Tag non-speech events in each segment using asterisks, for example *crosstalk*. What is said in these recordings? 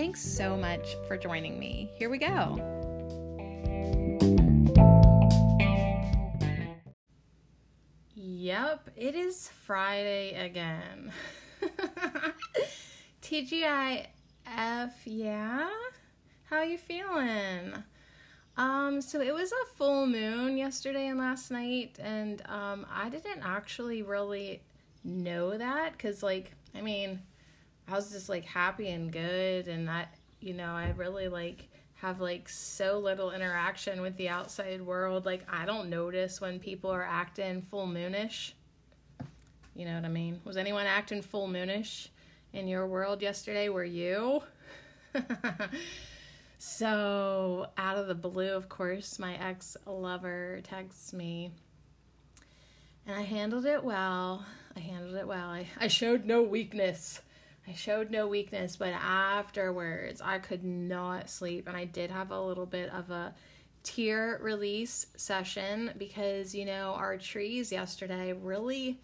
Thanks so much for joining me. Here we go. Yep, it is Friday again. *laughs* TGIF, yeah? How you feeling? Um, so it was a full moon yesterday and last night, and um, I didn't actually really know that because, like, I mean, I was just like happy and good and I you know, I really like have like so little interaction with the outside world. Like I don't notice when people are acting full moonish. You know what I mean? Was anyone acting full moonish in your world yesterday? Were you? *laughs* so, out of the blue, of course, my ex lover texts me. And I handled it well. I handled it well. I, I showed no weakness. I showed no weakness, but afterwards I could not sleep and I did have a little bit of a tear release session because you know our trees yesterday really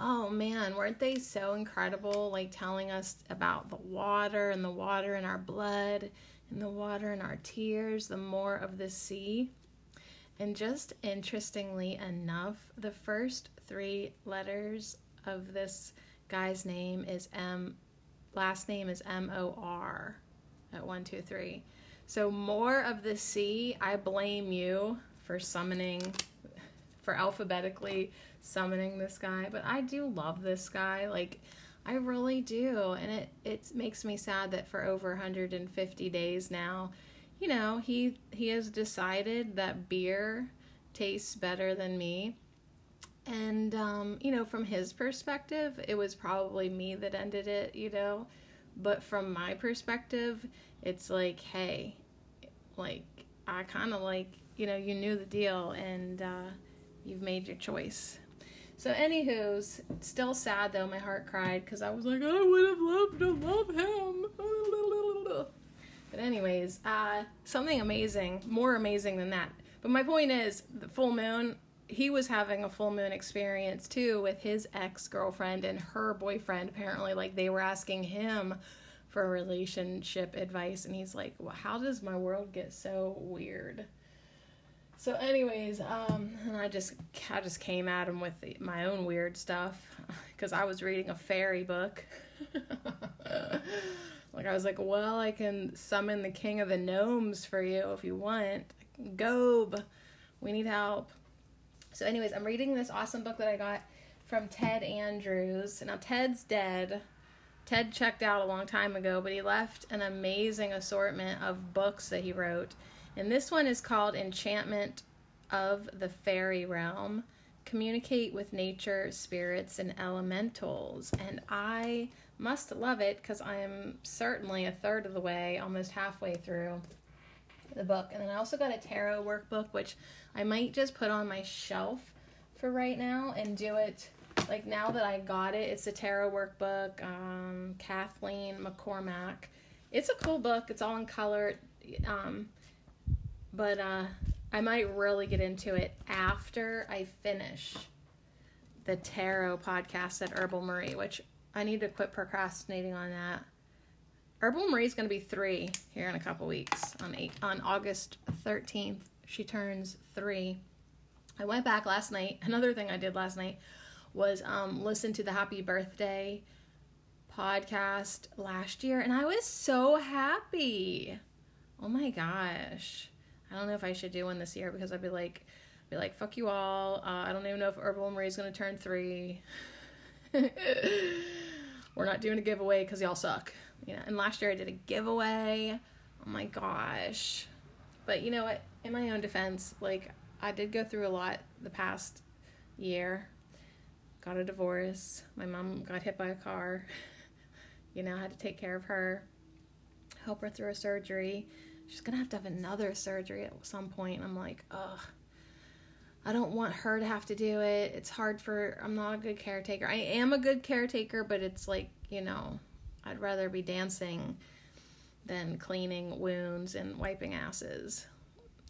oh man weren't they so incredible like telling us about the water and the water in our blood and the water in our tears the more of the sea. And just interestingly enough the first three letters of this guy's name is M last name is M O R at one, two, three. So, more of the C, I blame you for summoning, for alphabetically summoning this guy. But I do love this guy. Like, I really do. And it, it makes me sad that for over 150 days now, you know, he, he has decided that beer tastes better than me. And, um, you know, from his perspective, it was probably me that ended it, you know. But from my perspective, it's like, hey, like, I kind of like, you know, you knew the deal and uh, you've made your choice. So, anywho's, still sad though. My heart cried because I was like, I would have loved to love him. But, anyways, uh, something amazing, more amazing than that. But my point is, the full moon, he was having a full moon experience too with his ex girlfriend and her boyfriend. Apparently, like they were asking him for relationship advice, and he's like, well, "How does my world get so weird?" So, anyways, um, and I just I just came at him with my own weird stuff *laughs* because I was reading a fairy book. *laughs* like I was like, "Well, I can summon the king of the gnomes for you if you want." Ghob, we need help. So, anyways, I'm reading this awesome book that I got from Ted Andrews. Now, Ted's dead. Ted checked out a long time ago, but he left an amazing assortment of books that he wrote. And this one is called Enchantment of the Fairy Realm Communicate with Nature, Spirits, and Elementals. And I must love it because I am certainly a third of the way, almost halfway through the book. And then I also got a tarot workbook, which I might just put on my shelf for right now and do it like now that I got it. It's a tarot workbook, um, Kathleen McCormack. It's a cool book. It's all in color. Um, but uh, I might really get into it after I finish the tarot podcast at Herbal Marie, which I need to quit procrastinating on that. Herbal Marie's going to be three here in a couple weeks on eight on August 13th. She turns three. I went back last night. *laughs* Another thing I did last night was um, listen to the Happy Birthday podcast last year, and I was so happy. Oh my gosh! I don't know if I should do one this year because I'd be like, be like, fuck you all. Uh, I don't even know if Herbal Marie's gonna turn three. *laughs* We're not doing a giveaway because y'all suck you know, and last year I did a giveaway. Oh my gosh. But you know what? In my own defense, like I did go through a lot the past year. Got a divorce. My mom got hit by a car. *laughs* You know, I had to take care of her. help her through a surgery. She's gonna have to have another surgery at some point. I'm like, ugh. I don't want her to have to do it. It's hard for I'm not a good caretaker. I am a good caretaker, but it's like, you know, I'd rather be dancing than cleaning wounds and wiping asses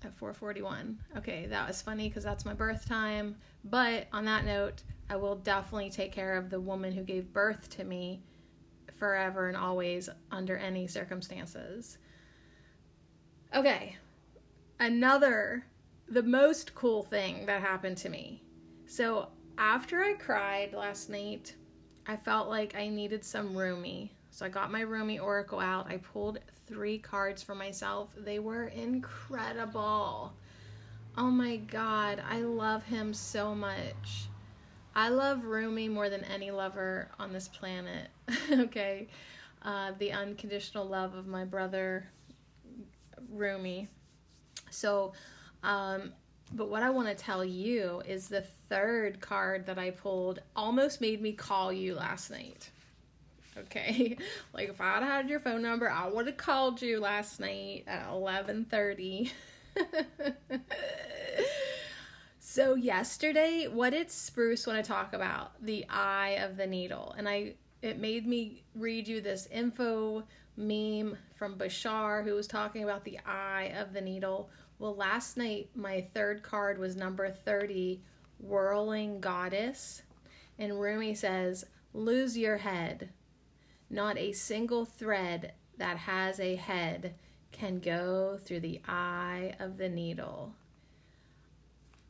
at 441. Okay, that was funny because that's my birth time. But on that note, I will definitely take care of the woman who gave birth to me forever and always under any circumstances. Okay, another, the most cool thing that happened to me. So after I cried last night, I felt like I needed some Rumi. So I got my Rumi Oracle out. I pulled three cards for myself. They were incredible. Oh my god, I love him so much. I love Rumi more than any lover on this planet. *laughs* okay. Uh, the unconditional love of my brother Rumi. So, um, but what I want to tell you is the third card that I pulled almost made me call you last night. Okay, *laughs* like if I'd had your phone number, I would have called you last night at eleven thirty. *laughs* so yesterday, what did Spruce want to talk about? The eye of the needle, and I it made me read you this info meme from Bashar who was talking about the eye of the needle. Well, last night my third card was number 30, Whirling Goddess. And Rumi says, Lose your head. Not a single thread that has a head can go through the eye of the needle.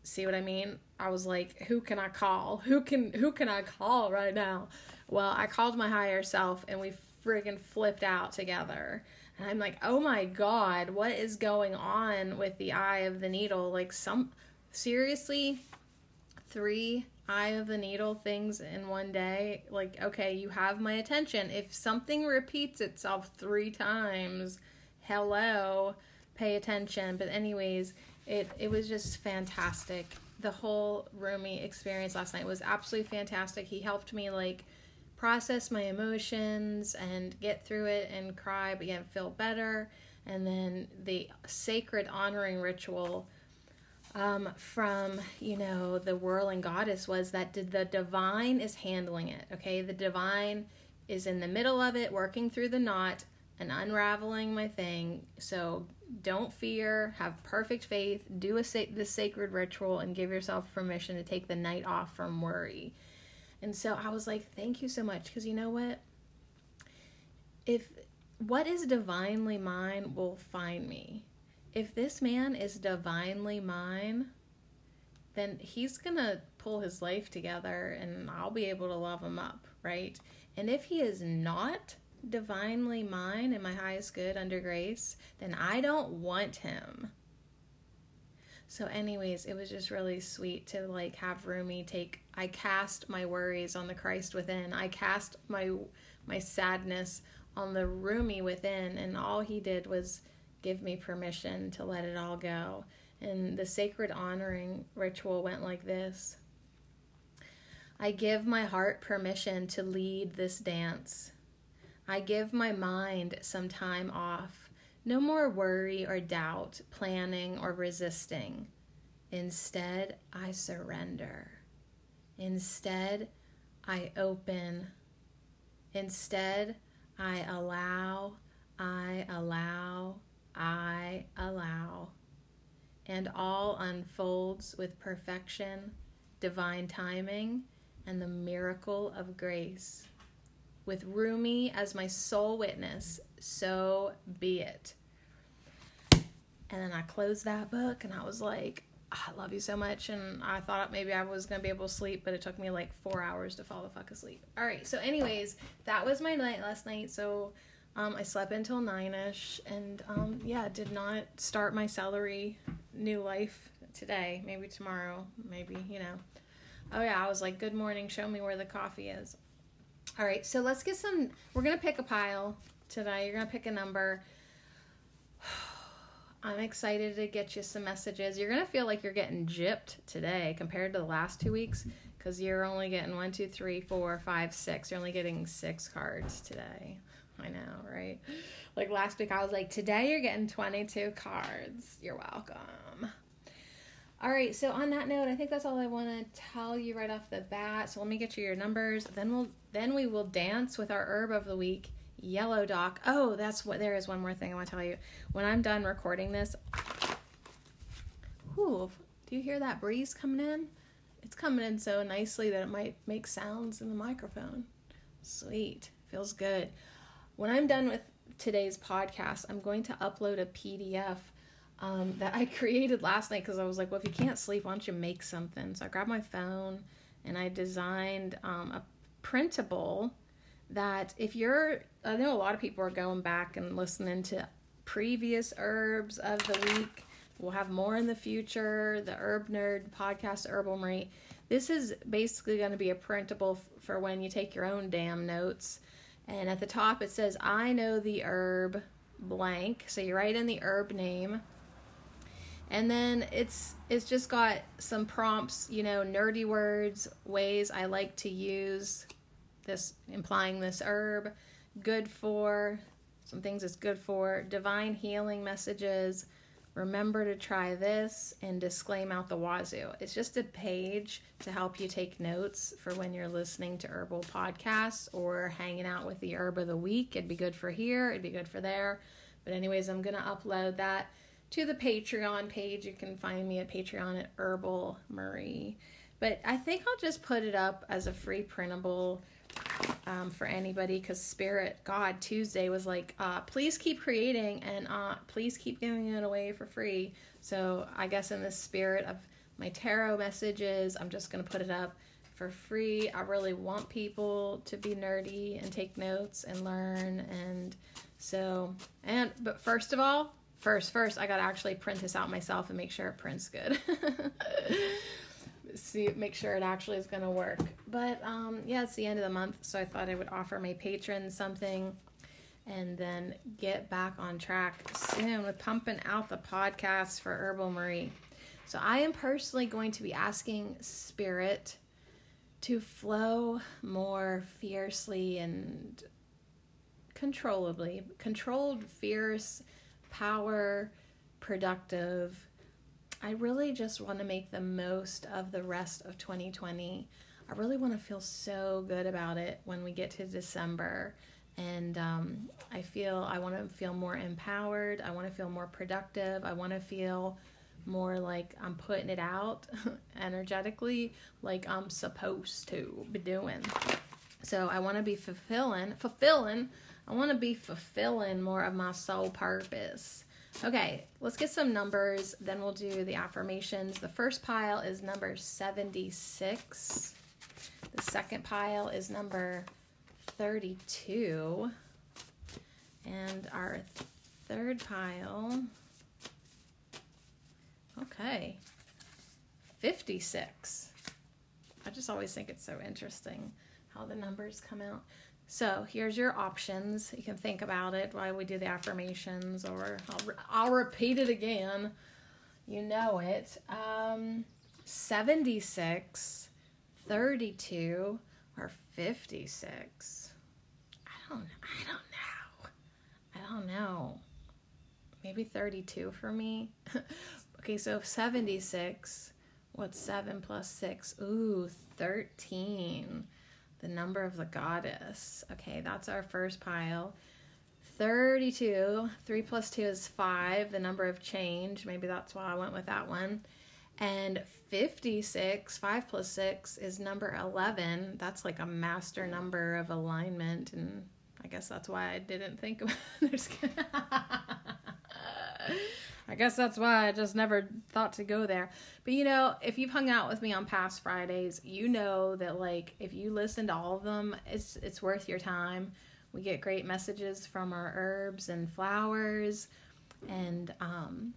See what I mean? I was like, who can I call? *laughs* Who can who can I call right now? Well, I called my higher self and we friggin' flipped out together. And I'm like, oh my god, what is going on with the eye of the needle? Like, some seriously, three eye of the needle things in one day. Like, okay, you have my attention. If something repeats itself three times, hello, pay attention. But, anyways, it, it was just fantastic. The whole Rumi experience last night was absolutely fantastic. He helped me, like, process my emotions and get through it and cry, but yet feel better. And then the sacred honoring ritual um, from, you know, the whirling goddess was that the divine is handling it, okay? The divine is in the middle of it, working through the knot and unraveling my thing. So don't fear, have perfect faith, do a sa- the sacred ritual, and give yourself permission to take the night off from worry. And so I was like, thank you so much. Because you know what? If what is divinely mine will find me. If this man is divinely mine, then he's going to pull his life together and I'll be able to love him up, right? And if he is not divinely mine and my highest good under grace, then I don't want him. So, anyways, it was just really sweet to like have Rumi take. I cast my worries on the Christ within. I cast my my sadness on the Rumi within, and all he did was give me permission to let it all go. And the sacred honoring ritual went like this. I give my heart permission to lead this dance. I give my mind some time off no more worry or doubt, planning or resisting. Instead, I surrender. Instead, I open. Instead, I allow, I allow, I allow. And all unfolds with perfection, divine timing, and the miracle of grace. With Rumi as my sole witness, so be it. And then I closed that book and I was like, ah, I love you so much. And I thought maybe I was going to be able to sleep, but it took me like four hours to fall the fuck asleep. All right. So, anyways, that was my night last night. So, um, I slept until nine ish. And um, yeah, did not start my celery new life today. Maybe tomorrow. Maybe, you know. Oh, yeah. I was like, good morning. Show me where the coffee is. All right. So, let's get some. We're to pick a pile today. You're to pick a number. *sighs* I'm excited to get you some messages. You're to feel like you're getting gypped today compared to the last two weeks because you're only getting one, two, three, four, five, six. You're only getting six cards today. I know, right? Like last week, I was like, today you're getting 22 cards. You're welcome. All right, so on that note, I think that's all I want to tell you right off the bat. So let me get you your numbers. Then we'll then we will dance with our herb of the week, yellow dock. Oh, that's what there is one more thing I want to tell you. When I'm done recording this, whew, do you hear that breeze coming in? It's coming in so nicely that it might make sounds in the microphone. Sweet. Feels good. When I'm done with today's podcast, I'm going to upload a PDF um, that I *laughs* created last night because I was like, well, if you can't sleep, why don't you make something? So I grabbed my phone and I designed um, a printable that if you're, I know a lot of people are going back and listening to previous herbs of the week. We'll have more in the future. The Herb Nerd podcast, Herbal Marie. This is basically going to be a printable f- for when you take your own damn notes. And at the top it says, I know the herb blank. So you write in the herb name and then it's it's just got some prompts you know nerdy words ways i like to use this implying this herb good for some things it's good for divine healing messages remember to try this and disclaim out the wazoo it's just a page to help you take notes for when you're listening to herbal podcasts or hanging out with the herb of the week it'd be good for here it'd be good for there but anyways i'm gonna upload that to the Patreon page. You can find me at Patreon at Herbal Marie. But I think I'll just put it up as a free printable um, for anybody because Spirit God Tuesday was like, uh, please keep creating and uh, please keep giving it away for free. So I guess in the spirit of my tarot messages, I'm just going to put it up for free. I really want people to be nerdy and take notes and learn. And so, and, but first of all, first first i gotta actually print this out myself and make sure it prints good *laughs* see make sure it actually is gonna work but um yeah it's the end of the month so i thought i would offer my patrons something and then get back on track soon with pumping out the podcast for herbal marie so i am personally going to be asking spirit to flow more fiercely and controllably controlled fierce power, productive. I really just want to make the most of the rest of 2020. I really want to feel so good about it when we get to December. And um, I feel I want to feel more empowered. I want to feel more productive. I want to feel more like I'm putting it out *laughs* energetically, like I'm supposed to be doing. So I want to be fulfilling, fulfilling I want to be fulfilling more of my soul purpose. Okay, let's get some numbers, then we'll do the affirmations. The first pile is number 76. The second pile is number 32. And our third pile, okay, 56. I just always think it's so interesting how the numbers come out. So here's your options. You can think about it while we do the affirmations, or I'll, re- I'll repeat it again. You know it. Um, 76, 32, or 56. I don't, I don't know. I don't know. Maybe 32 for me. *laughs* okay, so 76. What's 7 plus 6? Ooh, 13 the number of the goddess. Okay, that's our first pile. 32, 3 plus 2 is 5, the number of change. Maybe that's why I went with that one. And 56, 5 plus 6 is number 11. That's like a master number of alignment. And I guess that's why I didn't think about *laughs* it. *laughs* I guess that's why I just never thought to go there. But you know, if you've hung out with me on past Fridays, you know that like if you listen to all of them, it's it's worth your time. We get great messages from our herbs and flowers and um,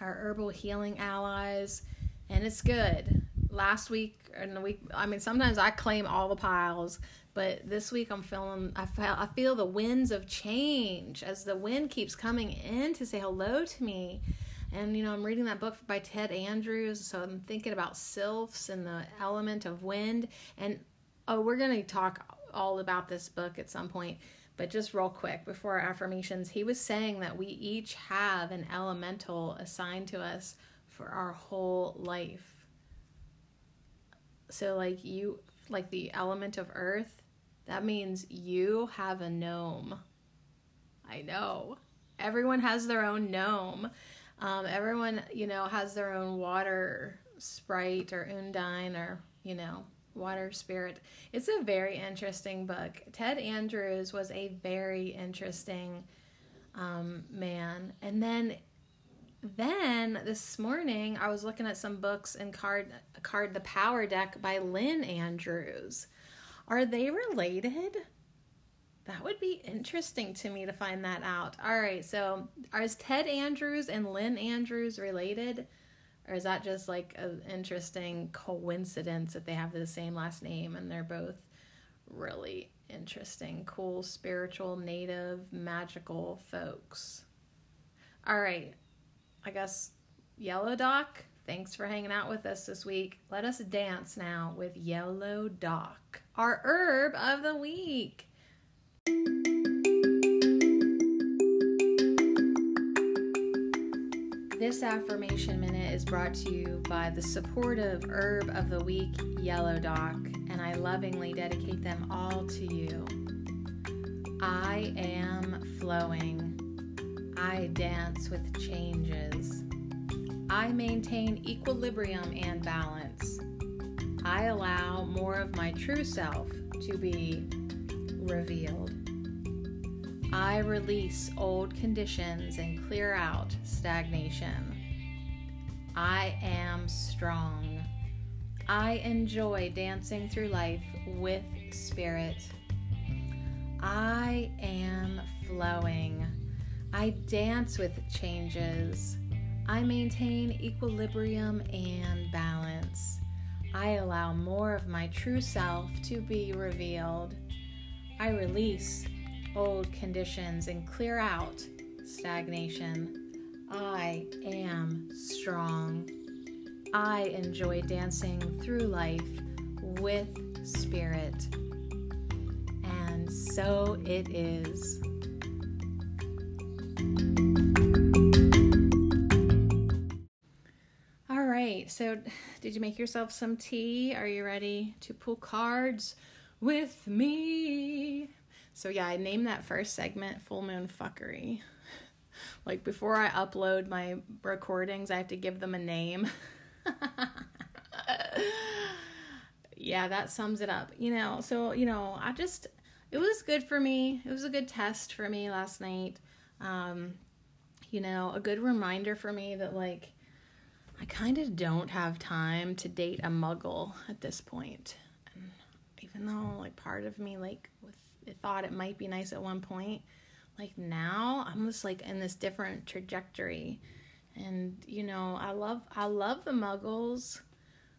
our herbal healing allies, and it's good. Last week and the week, I mean, sometimes I claim all the piles, but this week I'm feeling I feel I feel the winds of change as the wind keeps coming in to say hello to me. And you know, I'm reading that book by Ted Andrews, so I'm thinking about sylphs and the element of wind. And oh, we're gonna talk all about this book at some point. But just real quick before our affirmations, he was saying that we each have an elemental assigned to us for our whole life. So, like, you, like the element of earth, that means you have a gnome. I know. Everyone has their own gnome. Um, everyone, you know, has their own water sprite or undine or, you know, water spirit. It's a very interesting book. Ted Andrews was a very interesting um, man. And then then this morning I was looking at some books and card card The Power Deck by Lynn Andrews. Are they related? That would be interesting to me to find that out. All right, so are Ted Andrews and Lynn Andrews related? Or is that just like an interesting coincidence that they have the same last name and they're both really interesting, cool, spiritual, native, magical folks? All right, I guess Yellow Dock, thanks for hanging out with us this week. Let us dance now with Yellow Dock, our herb of the week. This affirmation minute is brought to you by the supportive herb of the week, Yellow Dock, and I lovingly dedicate them all to you. I am flowing. I dance with changes. I maintain equilibrium and balance. I allow more of my true self to be revealed. I release old conditions and clear out stagnation. I am strong. I enjoy dancing through life with spirit. I am flowing. I dance with changes. I maintain equilibrium and balance. I allow more of my true self to be revealed. I release old conditions and clear out stagnation. I am strong. I enjoy dancing through life with spirit. And so it is. Right, so did you make yourself some tea? Are you ready to pull cards with me? So yeah, I named that first segment Full Moon Fuckery. *laughs* Like before I upload my recordings, I have to give them a name. *laughs* yeah, that sums it up. You know, so you know, I just it was good for me. It was a good test for me last night. Um, you know, a good reminder for me that like I kind of don't have time to date a muggle at this point. And even though like part of me like with thought it might be nice at one point like now i'm just like in this different trajectory. And you know i love i love the muggles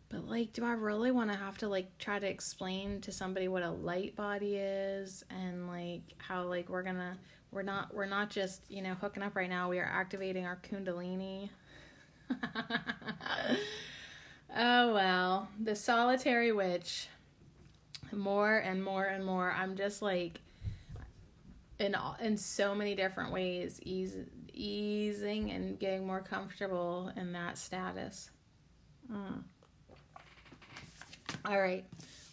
but like do i really want to have to like try to explain to somebody what a light body is and like how like we're gonna we're not we're not just you know hooking up right now. We are activating our kundalini *laughs* oh well the solitary witch. More and more and more. I'm just like in all, in so many different ways ease, easing and getting more comfortable in that status. Mm. all right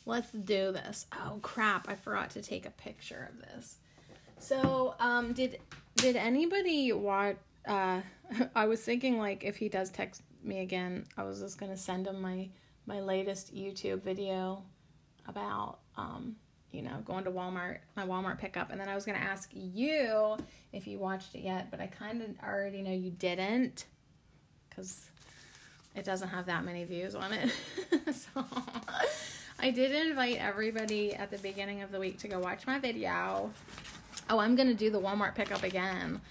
let's do this. Oh crap i forgot to take a picture of this. So um did did anybody watch uh *laughs* i was thinking like if he does text me again i was just gonna send him my my latest youtube video about um, you know, going to Walmart, my Walmart pickup. And then I was to ask you if you watched it yet, but I kind of already know you didn't because it doesn't have that many views on it. *laughs* so I did invite everybody at the beginning of the week to go watch my video. Oh, I'm to do the Walmart pickup again.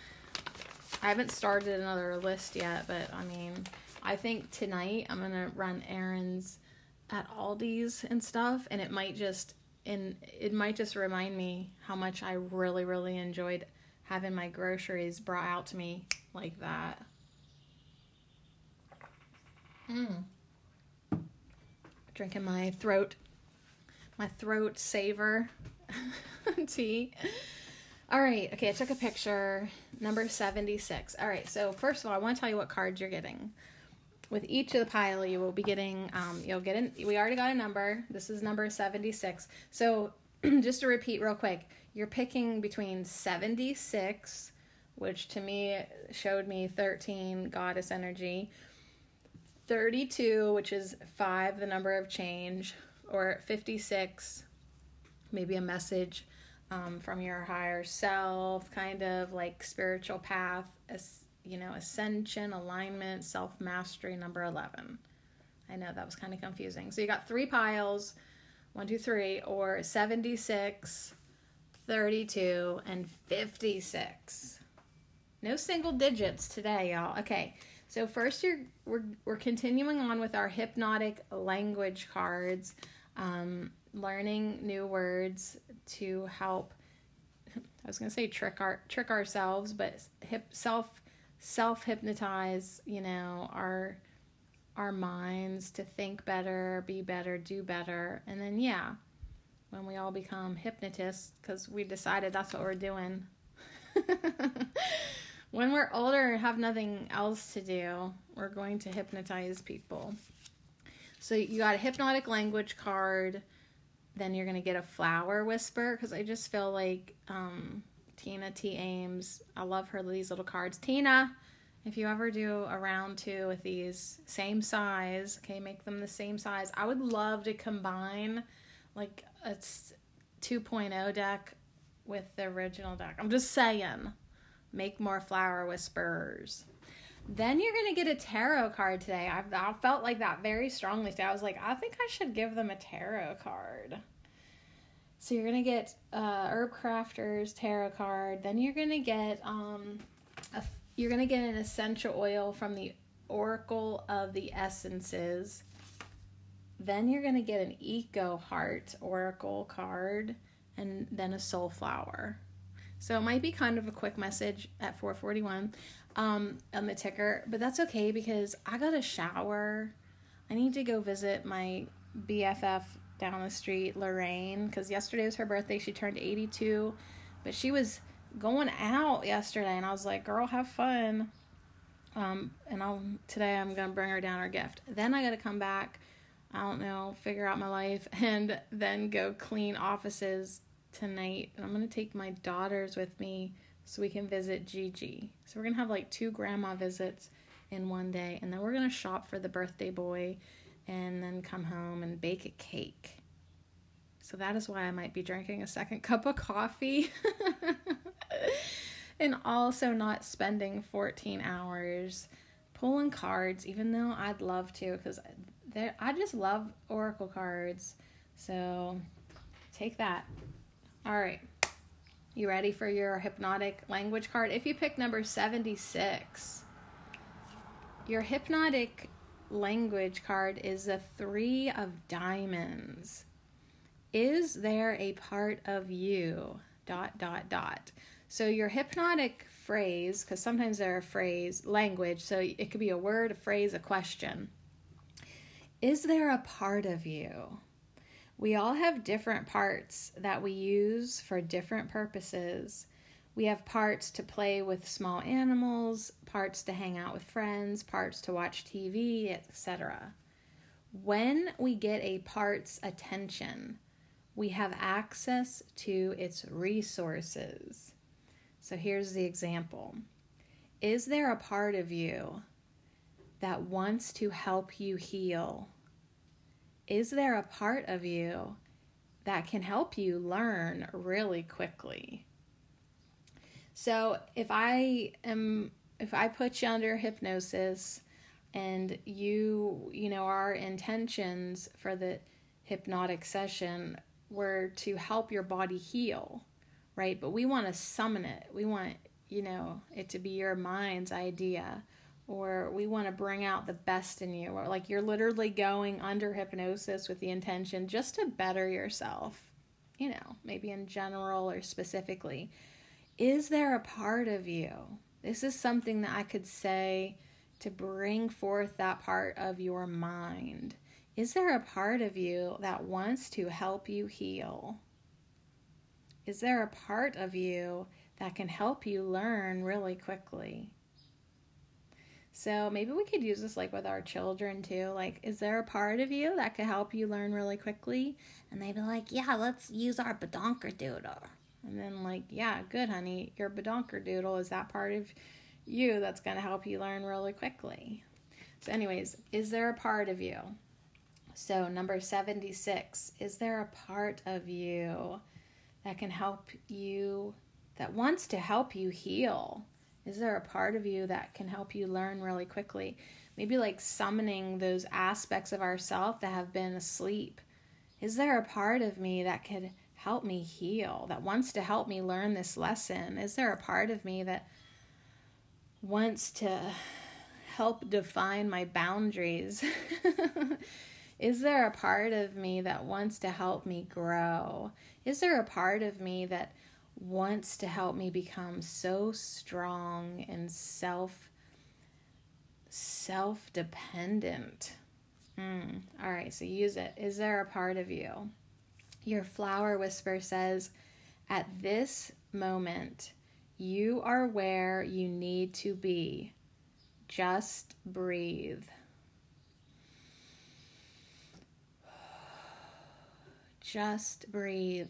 I haven't started another list yet, but I mean, I think tonight I'm to run errands at Aldi's and stuff, and it might just and it might just remind me how much I really really enjoyed having my groceries brought out to me like that. Mm. Drinking my throat my throat saver *laughs* tea. All right. Okay, I took a picture. Number 76. All right. So, first of all, I want to tell you what cards you're getting. With each of the pile, you will be getting, um, you'll get in, we already got a number. This is number 76. So, *clears throat* just to repeat real quick, you're picking between 76, which to me showed me 13 goddess energy, 32, which is 5, the number of change, or 56, maybe a message um, from your higher self, kind of like spiritual path, as, you know, ascension, alignment, self mastery, number 11. I know that was kind of confusing. So you got three piles one, two, three, or 76, 32, and 56. No single digits today, y'all. Okay, so first you're we're we're continuing on with our hypnotic language cards, um, learning new words to help. I was gonna say trick our trick ourselves, but hip self self hypnotize. You know our our minds to think better, be better, do better, and then yeah, when we all become hypnotists because we decided that's what we're doing. *laughs* when we're older and have nothing else to do, we're going to hypnotize people. So you got a hypnotic language card, then you're going to get a flower whisper because I just feel like um, Tina T. Ames, I love her these little cards. Tina, if you ever do a round two with these same size, okay, make them the same size. I would love to combine like a 2.0 deck with the original deck. I'm just saying make more flower whisperers. Then you're going to get a tarot card today. I, I felt like that very strongly today. I was like, I think I should give them a tarot card. So you're going to get uh, Herbcrafter's tarot card. Then you're going to get um, a, you're going to get an essential oil from the Oracle of the Essences. Then you're going to get an Eco Heart Oracle card and then a Soul Flower. So it might be kind of a quick message at 441 um, on the ticker, but that's okay because I got a shower. I need to go visit my BFF down the street, Lorraine, because yesterday was her birthday. She turned 82, but she was going out yesterday, and I was like, "Girl, have fun." Um, and I'll today I'm gonna bring her down her gift. Then I gotta come back. I don't know, figure out my life, *laughs* and then go clean offices tonight and I'm to take my daughters with me so we can visit Gigi. So we're going to have like two grandma visits in one day and then we're going to shop for the birthday boy and then come home and bake a cake. So that is why I might be drinking a second *laughs* cup of coffee. *laughs* and also not spending 14 hours pulling cards even though I'd love to cuz I just love oracle cards. So take that. All right. You ready for your hypnotic language card? If you pick number 76, your hypnotic language card is the three of diamonds. Is there a part of you? Dot, dot, dot. So your hypnotic phrase, because sometimes they're a phrase, language, so it could be a word, a phrase, a question. Is there a part of you? We all have different parts that we use for different purposes. We have parts to play with small animals, parts to hang out with friends, parts to watch TV, etc. When we get a part's attention, we have access to its resources. So here's the example Is there a part of you that wants to help you heal? Is there a part of you that can help you learn really quickly? So if I am if I put you under hypnosis and you, you know, our intentions for the hypnotic session were to help your body heal, right? But we want to summon it. We want, you know, it to be your mind's idea or we want to bring out the best in you, or like you're literally going under hypnosis with the intention just to better yourself, you know, maybe in general or specifically. Is there a part of you? This is something that I could say to bring forth that part of your mind. Is there a part of you that wants to help you heal? Is there a part of you that can help you learn really quickly? So maybe we could use this like with our children too. Like, is there a part of you that could help you learn really quickly? And they'd be like, yeah, let's use our bedonker doodle. And then like, yeah, good, honey. Your bedonker doodle is that part of you that's going to help you learn really quickly. So, anyways, is there a part of you? So, number 76, is there a part of you that can help you, that wants to help you heal? Is there a part of you that can help you learn really quickly? Maybe like summoning those aspects of ourself that have been asleep. Is there a part of me that could help me heal, that wants to help me learn this lesson? Is there a part of me that wants to help define my boundaries? *laughs* Is there a part of me that wants to help me grow? Is there a part of me that wants to help me become so strong and self self dependent. Mm. All right, so use it. Is there a part of you? Your flower whisper says, At this moment, you are where you need to be. Just breathe. *sighs* Just breathe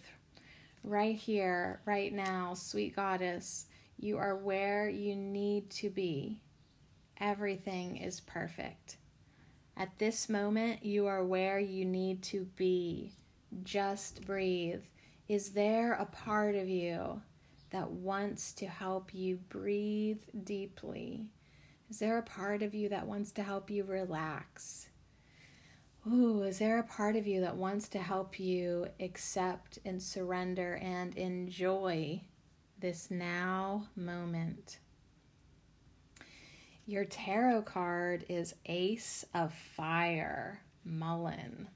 right here, right now, sweet goddess, you are where you need to be. Everything is perfect. At this moment, you are where you need to be. Just breathe. Is there a part of you that wants to help you breathe deeply? Is there a part of you that wants to help you relax? Ooh, is there a part of you that wants to help you accept and surrender and enjoy this now moment? Your tarot card is Ace of Fire, Mullein.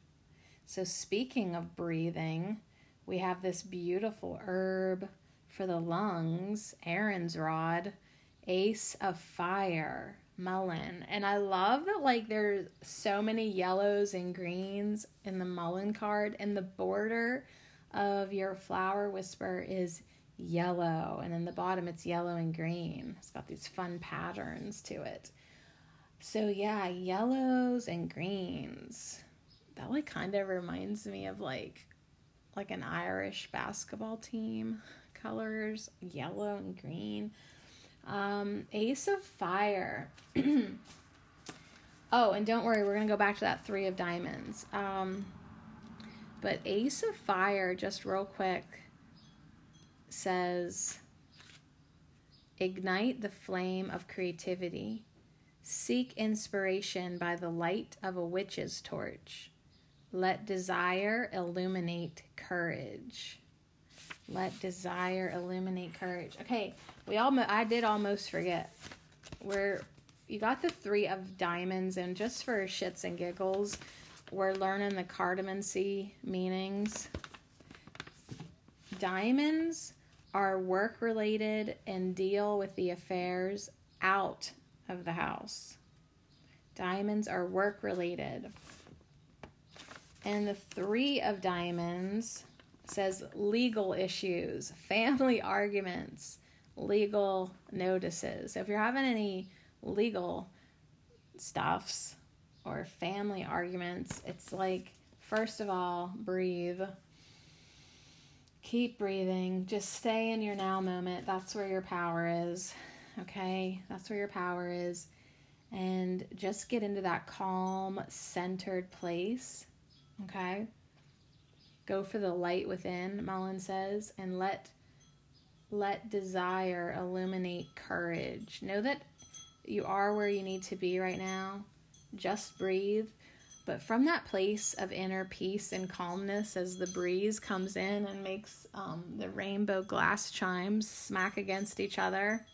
So, speaking of breathing, we have this beautiful herb for the lungs, Aaron's rod, Ace of Fire mullein. And I love that like there's so many yellows and greens in the mullein card and the border of your flower whisper is yellow and in the bottom it's yellow and green. It's got these fun patterns to it. So yeah, yellows and greens. That like kind of reminds me of like like an Irish basketball team colors, yellow and green. Um, Ace of Fire. *clears throat* oh, and don't worry, we're going to go back to that Three of Diamonds. Um, but Ace of Fire, just real quick, says Ignite the flame of creativity. Seek inspiration by the light of a witch's torch. Let desire illuminate courage. Let desire illuminate courage. Okay, we all I did almost forget. We're you got the three of diamonds, and just for shits and giggles, we're learning the cartomancy meanings. Diamonds are work related and deal with the affairs out of the house. Diamonds are work related. And the three of diamonds says legal issues, family arguments, legal notices. So if you're having any legal stuffs or family arguments, it's like, first of all, breathe. Keep breathing. Just stay in your now moment. That's where your power is. Okay? That's where your power is. And just get into that calm, centered place. Okay? Go for the light within, Mullein says, and let let desire illuminate courage. Know that you are where you need to be right now. Just breathe. But from that place of inner peace and calmness, as the breeze comes in and makes um, the rainbow glass chimes smack against each other,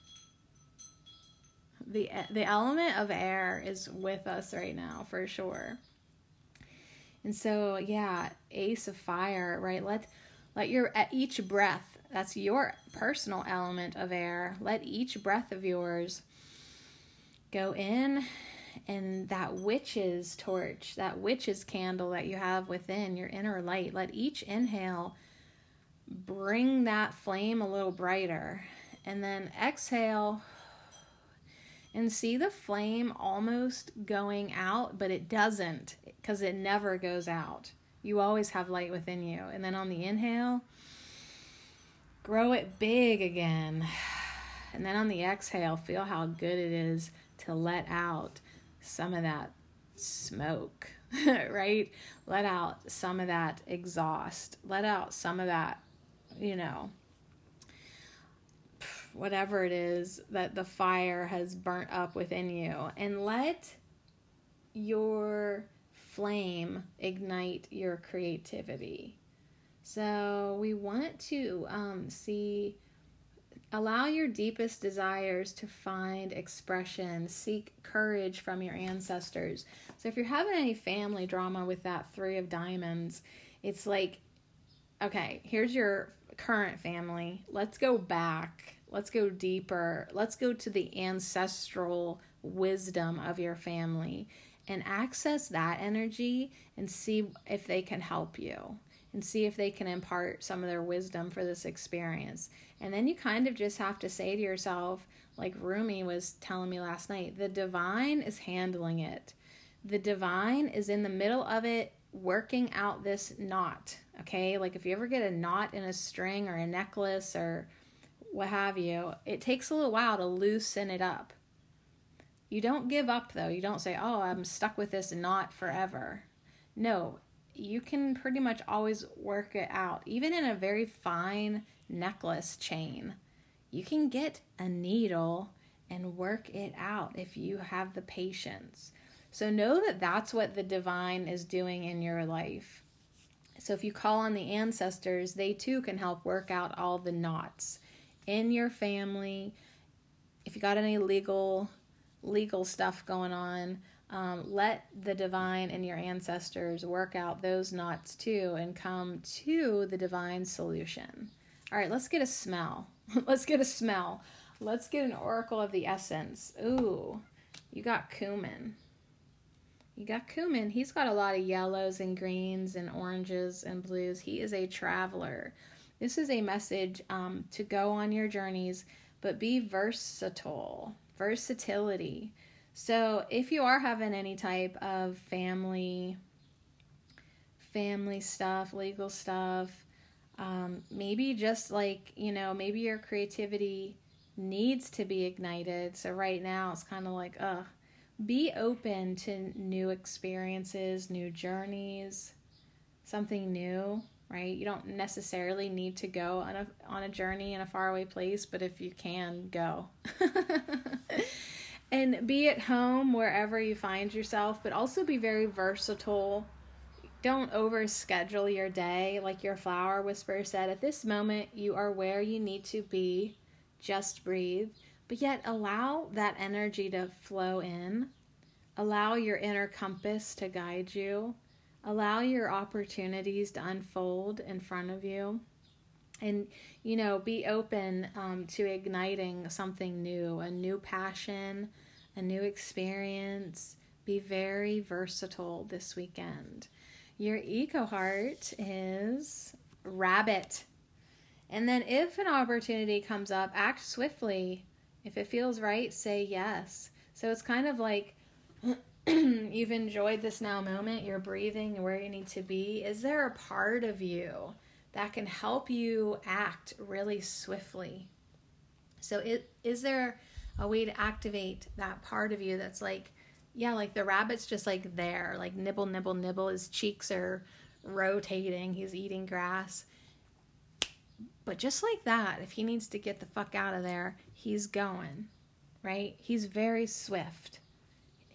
the the element of air is with us right now for sure. And so, yeah, ace of fire, right? Let let your at each breath, that's your personal element of air. Let each breath of yours go in and that witch's torch, that witch's candle that you have within your inner light, let each inhale bring that flame a little brighter. And then exhale and see the flame almost going out, but it doesn't because it never goes out. You always have light within you. And then on the inhale, grow it big again. *sighs* And then on the exhale, feel how good it is to let out some of that smoke, *laughs* right? Let out some of that exhaust. Let out some of that, you know, *sighs* whatever it is that the fire has burnt up within you. And let your flame ignite your creativity. So we want to um, see Allow your deepest desires to find expression. Seek courage from your ancestors. So, if you're having any family drama with that three of diamonds, it's like, okay, here's your current family. Let's go back. Let's go deeper. Let's go to the ancestral wisdom of your family and access that energy and see if they can help you and see if they can impart some of their wisdom for this experience. And then you kind of just have to say to yourself, like Rumi was telling me last night, the divine is handling it. The divine is in the middle of it, working out this knot. Okay, like if you ever get a knot in a string or a necklace or what have you, it takes a little while to loosen it up. You don't give up though. You don't say, oh, I'm stuck with this knot forever. No, you can pretty much always work it out. Even in a very fine necklace chain, you can get a needle and work it out if you have the patience. So know that that's what the divine is doing in your life. So if you call on the ancestors, they too can help work out all the knots in your family. If you got any legal legal stuff going on, um, let the divine and your ancestors work out those knots too and come to the divine solution. All right, let's get a smell. *laughs* let's get a smell. Let's get an oracle of the essence. Ooh, you got cumin. You got cumin. He's got a lot of yellows and greens and oranges and blues. He is a traveler. This is a message um, to go on your journeys, but be versatile. Versatility. So if you are having any type of family family stuff, legal stuff, um, maybe just like, you know, maybe your creativity needs to be ignited. So right now it's kind of like, uh, be open to new experiences, new journeys, something new, right? You don't necessarily need to go on a on a journey in a faraway place, but if you can, go. *laughs* and be at home wherever you find yourself, but also be very versatile. Don't overschedule your day. Like your flower whisperer said, at this moment, you are where you need to be. Just breathe. But yet, allow that energy to flow in. Allow your inner compass to guide you. Allow your opportunities to unfold in front of you. And, you know, be open um, to igniting something new, a new passion, a new experience. Be very versatile this weekend. Your eco heart is rabbit. And then if an opportunity comes up, act swiftly. If it feels right, say yes. So it's kind of like *clears throat* you've enjoyed this now moment, you're breathing where you need to be. Is there a part of you that can help you act really swiftly? So it is there a way to activate that part of you that's like, yeah, like the rabbit's just like there, like nibble, nibble, nibble. His cheeks are rotating. He's eating grass. But just like that, if he needs to get the fuck out of there, he's going, right? He's very swift.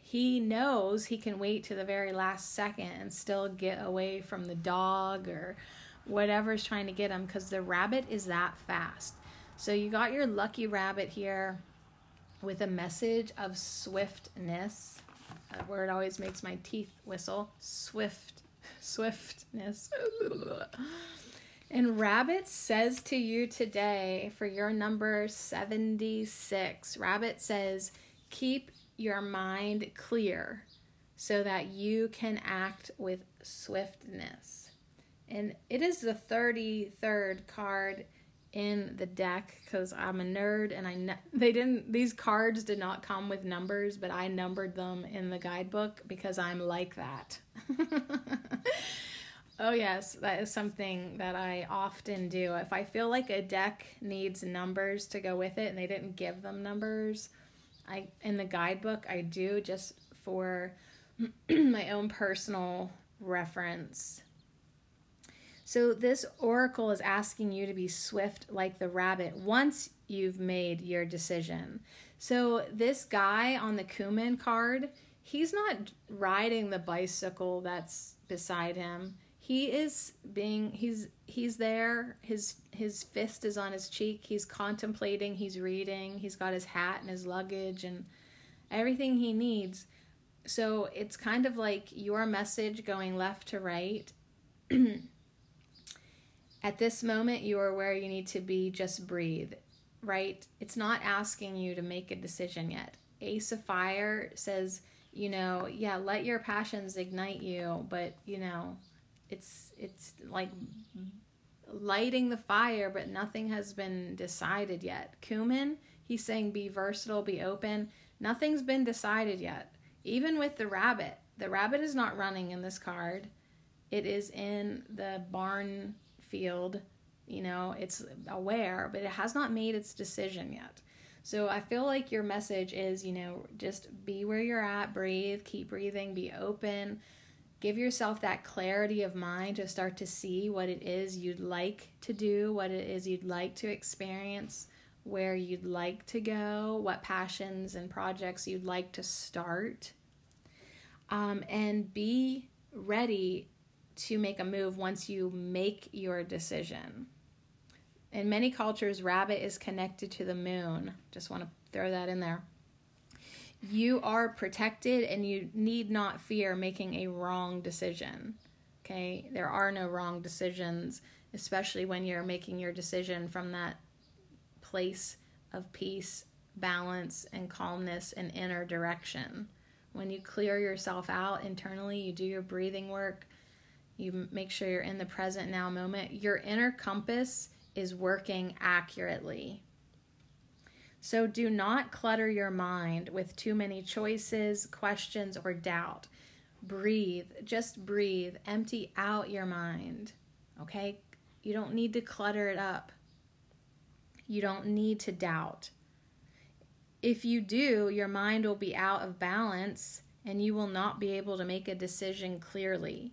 He knows he can wait to the very last second and still get away from the dog or whatever's trying to get him because the rabbit is that fast. So you got your lucky rabbit here with a message of swiftness. A word always makes my teeth whistle. Swift, swiftness. *laughs* and Rabbit says to you today for your number 76, Rabbit says, keep your mind clear so that you can act with swiftness. And it is the 33rd card in the deck because I'm a nerd and I ne- *laughs* they didn't these cards did not come with numbers, but I numbered them in the guidebook because I'm like that. *laughs* oh yes, that is something that I often do. If I feel like a deck needs numbers to go with it and they didn't give them numbers, I in the guidebook I do just for *clears throat* my own personal reference. So, this oracle is asking you to be swift like the rabbit once you've made your decision. So, this guy on the Cumin card, he's not riding the bicycle that's beside him. He is being he's he's there. His his fist is on his cheek. He's contemplating, he's reading. He's got his hat and his luggage and everything he needs so it's kind of like your message going left to right. *clears throat* At this moment, you are where you need to be, just breathe, right? It's not asking you to make a decision yet. Ace of Fire says, you know, yeah, let your passions ignite you, but you know, it's it's like lighting the fire, but nothing has been decided yet. Cumin, he's saying be versatile, be open. Nothing's been decided yet. Even with the rabbit, the rabbit is not running in this card. It is in the barn field. You know, it's aware, but it has not made its decision yet. So I feel like your message is, you know, just be where you're at, breathe, keep breathing, be open. Give yourself that clarity of mind to start to see what it is you'd like to do, what it is you'd like to experience, where you'd like to go, what passions and projects you'd like to start um, and be ready to make a move once you make your decision. In many cultures, rabbit is connected to the moon. Just want to throw that in there. You are protected and you need not fear making a wrong decision. Okay? There are no wrong decisions, especially when you're making your decision from that place of peace, balance, and calmness and inner direction. When you clear yourself out internally, you do your breathing work, you make sure you're in the present now moment, your inner compass is working accurately. So do not clutter your mind with too many choices, questions, or doubt. Breathe, just breathe, empty out your mind. Okay? You don't need to clutter it up. You don't need to doubt. If you do, your mind will be out of balance and you will not be able to make a decision clearly.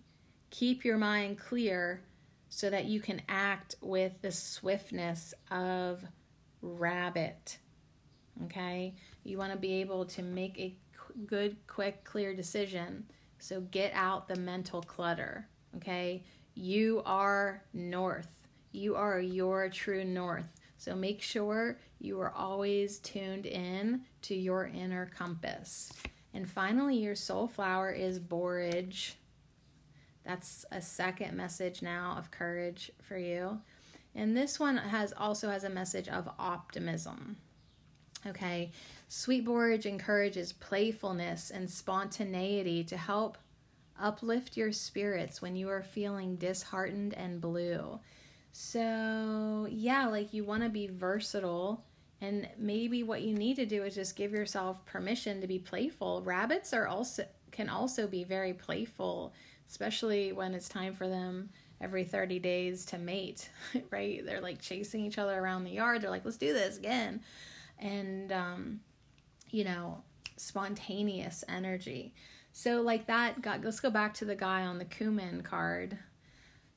Keep your mind clear so that you can act with the swiftness of rabbit. Okay? You want to be able to make a good, quick, clear decision. So get out the mental clutter. Okay? You are north. You are your true north. So make sure you are always tuned in to your inner compass. And finally, your soul flower is borage. That's a second message now of courage for you. And this one has also has a message of optimism. Okay, sweet borage encourages playfulness and spontaneity to help uplift your spirits when you are feeling disheartened and blue. So, yeah, like you want to be versatile. And maybe what you need to do is just give yourself permission to be playful. Rabbits are also can also be very playful, especially when it's time for them every 30 days to mate, *laughs* right? They're like chasing each other around the yard. They're like, let's do this again. And, um, you know, spontaneous energy. So, like that, got, let's go back to the guy on the Cumin card.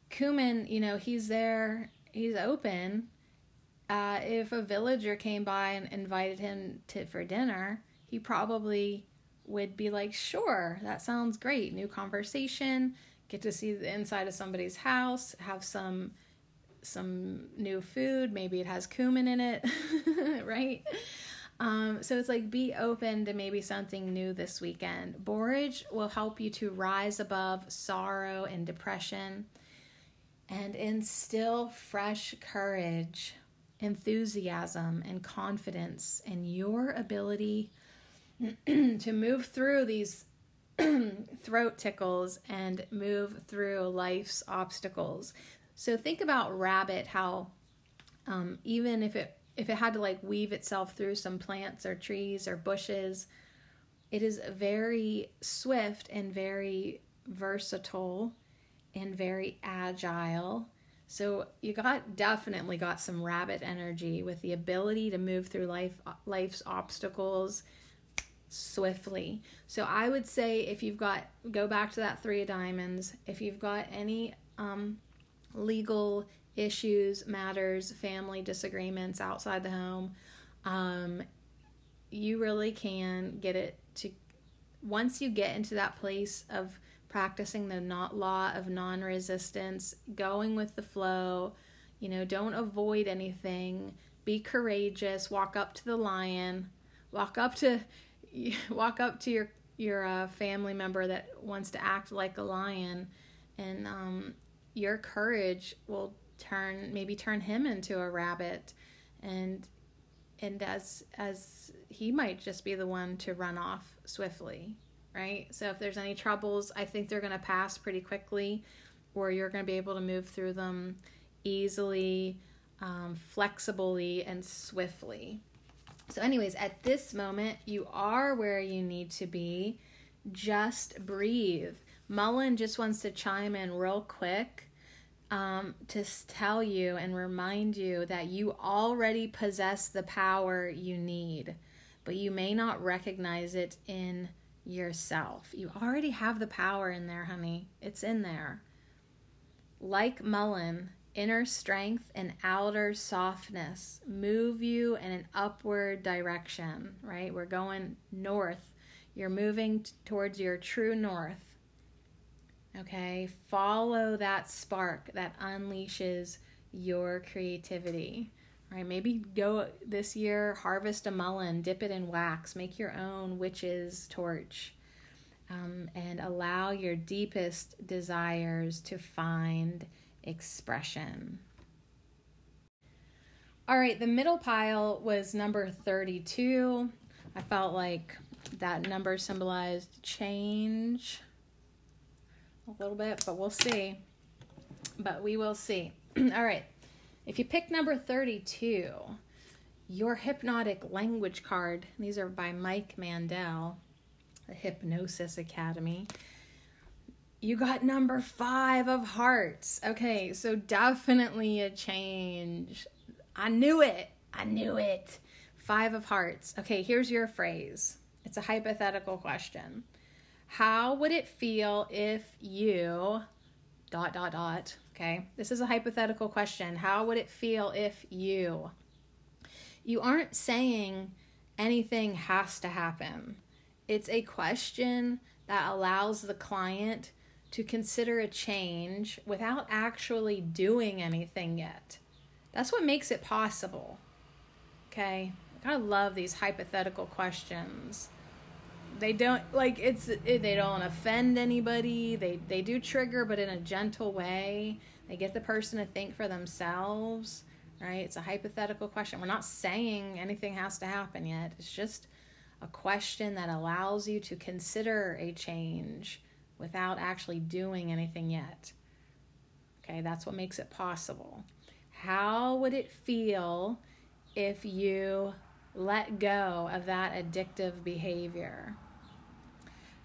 Cumin, you know, he's there, he's open. Uh, if a villager came by and invited him to for dinner, he probably would be like, "Sure, that sounds great. New conversation, get to see the inside of somebody's house, have some some new food, maybe it has cumin in it, *laughs* right?" Um, so it's like be open to maybe something new this weekend. Borage will help you to rise above sorrow and depression and instill fresh courage, enthusiasm, and confidence in your ability *clears throat* to move through these *clears throat* throat tickles and move through life's obstacles. So think about rabbit how um, even if it if it had to like weave itself through some plants or trees or bushes, it is very swift and very versatile and very agile. So you got definitely got some rabbit energy with the ability to move through life life's obstacles swiftly. So I would say if you've got go back to that 3 of diamonds, if you've got any um legal issues, matters, family disagreements outside the home, um you really can get it to once you get into that place of practicing the not law of non-resistance, going with the flow, you know, don't avoid anything, be courageous, walk up to the lion, walk up to *laughs* walk up to your your uh, family member that wants to act like a lion and um, your courage will turn maybe turn him into a rabbit. And and as as he might just be the one to run off swiftly right? So if there's any troubles i think they're going to pass pretty quickly or you're going to be able to move through them easily um, flexibly and swiftly. So anyways at this moment you are where you need to be. Just breathe. Mullein just wants to chime in real quick um, to tell you and remind you that you already possess the power you need, but you may not recognize it in yourself. You already have the power in there, honey. It's in there. Like Mullein, inner strength and outer softness move you in an upward direction, right? We're going north. You're moving t- towards your true north. Okay, follow that spark that unleashes your creativity. All right, maybe go this year, harvest a mullein, dip it in wax, make your own witch's torch, um, and allow your deepest desires to find expression. All right, the middle pile was number 32. I felt like that number symbolized change a little bit, but we'll see. But we will see. *clears throat* All right. If you pick number 32, your hypnotic language card, these are by Mike Mandel, the Hypnosis Academy. You got number five of hearts. Okay, so definitely a change. I knew it. I knew it. Five of hearts. Okay, here's your phrase. It's a hypothetical question. How would it feel if you dot dot dot, okay? This is a hypothetical question. How would it feel if you you aren't saying anything has to happen. It's a question that allows the client to consider a change without actually doing anything yet. That's what makes it possible. Okay? I love these hypothetical questions they don't like it's they don't offend anybody. They they do trigger but in a gentle way. They get the person to think for themselves right? It's a hypothetical question. We're not saying anything has to happen yet. It's just a question that allows you to consider a change without actually doing anything yet. Okay that's what makes it possible. How would it feel if you let go of that addictive behavior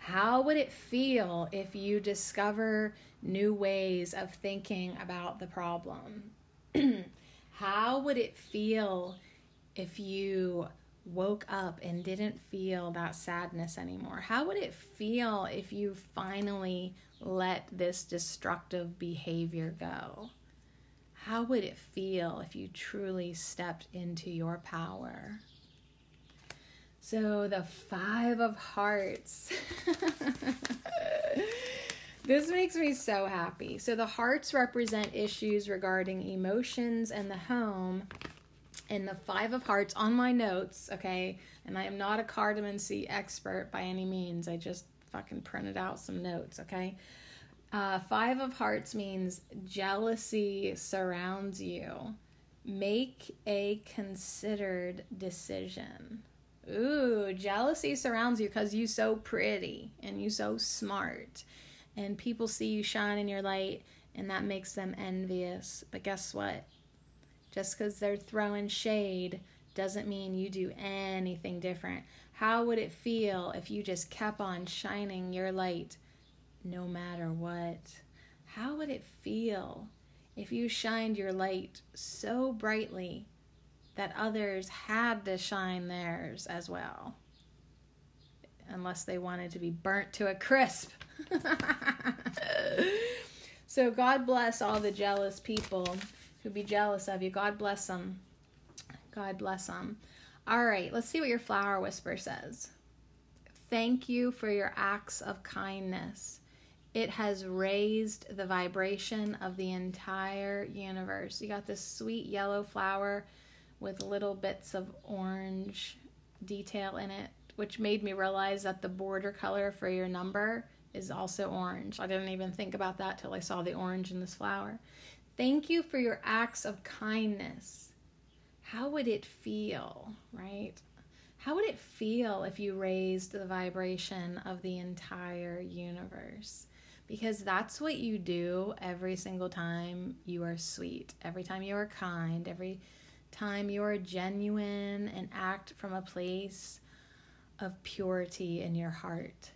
how would it feel if you discover new ways of thinking about the problem? *clears throat* How would it feel if you woke up and didn't feel that sadness anymore? How would it feel if you finally let this destructive behavior go? How would it feel if you truly stepped into your power? So the Five of Hearts. *laughs* this makes me so happy. So the hearts represent issues regarding emotions and the home. And the Five of Hearts on my notes, okay? And I am not a cartomancy expert by any means. I just fucking printed out some notes, okay? Uh, five of Hearts means jealousy surrounds you. Make a considered decision Ooh, jealousy surrounds you because you so pretty and you so smart. And people see you shine in your light and that makes them envious. But guess what? Just because they're throwing shade doesn't mean you do anything different. How would it feel if you just kept on shining your light no matter what? How would it feel if you shined your light so brightly that others had to shine theirs as well? Unless they wanted to be burnt to a crisp. *laughs* so, God bless all the jealous people who be jealous of you. God bless them. God bless them. All right, let's see what your flower whisper says. Thank you for your acts of kindness. It has raised the vibration of the entire universe. You got this sweet yellow flower with little bits of orange detail in it, which made me realize that the border color for your number is also orange. I didn't even think about that till I saw the orange in this flower. Thank you for your acts of kindness. How would it feel, right? How would it feel if you raised the vibration of the entire universe? Because that's what you do every single time you are sweet, every time you are kind, every time you are genuine and act from a place of purity in your heart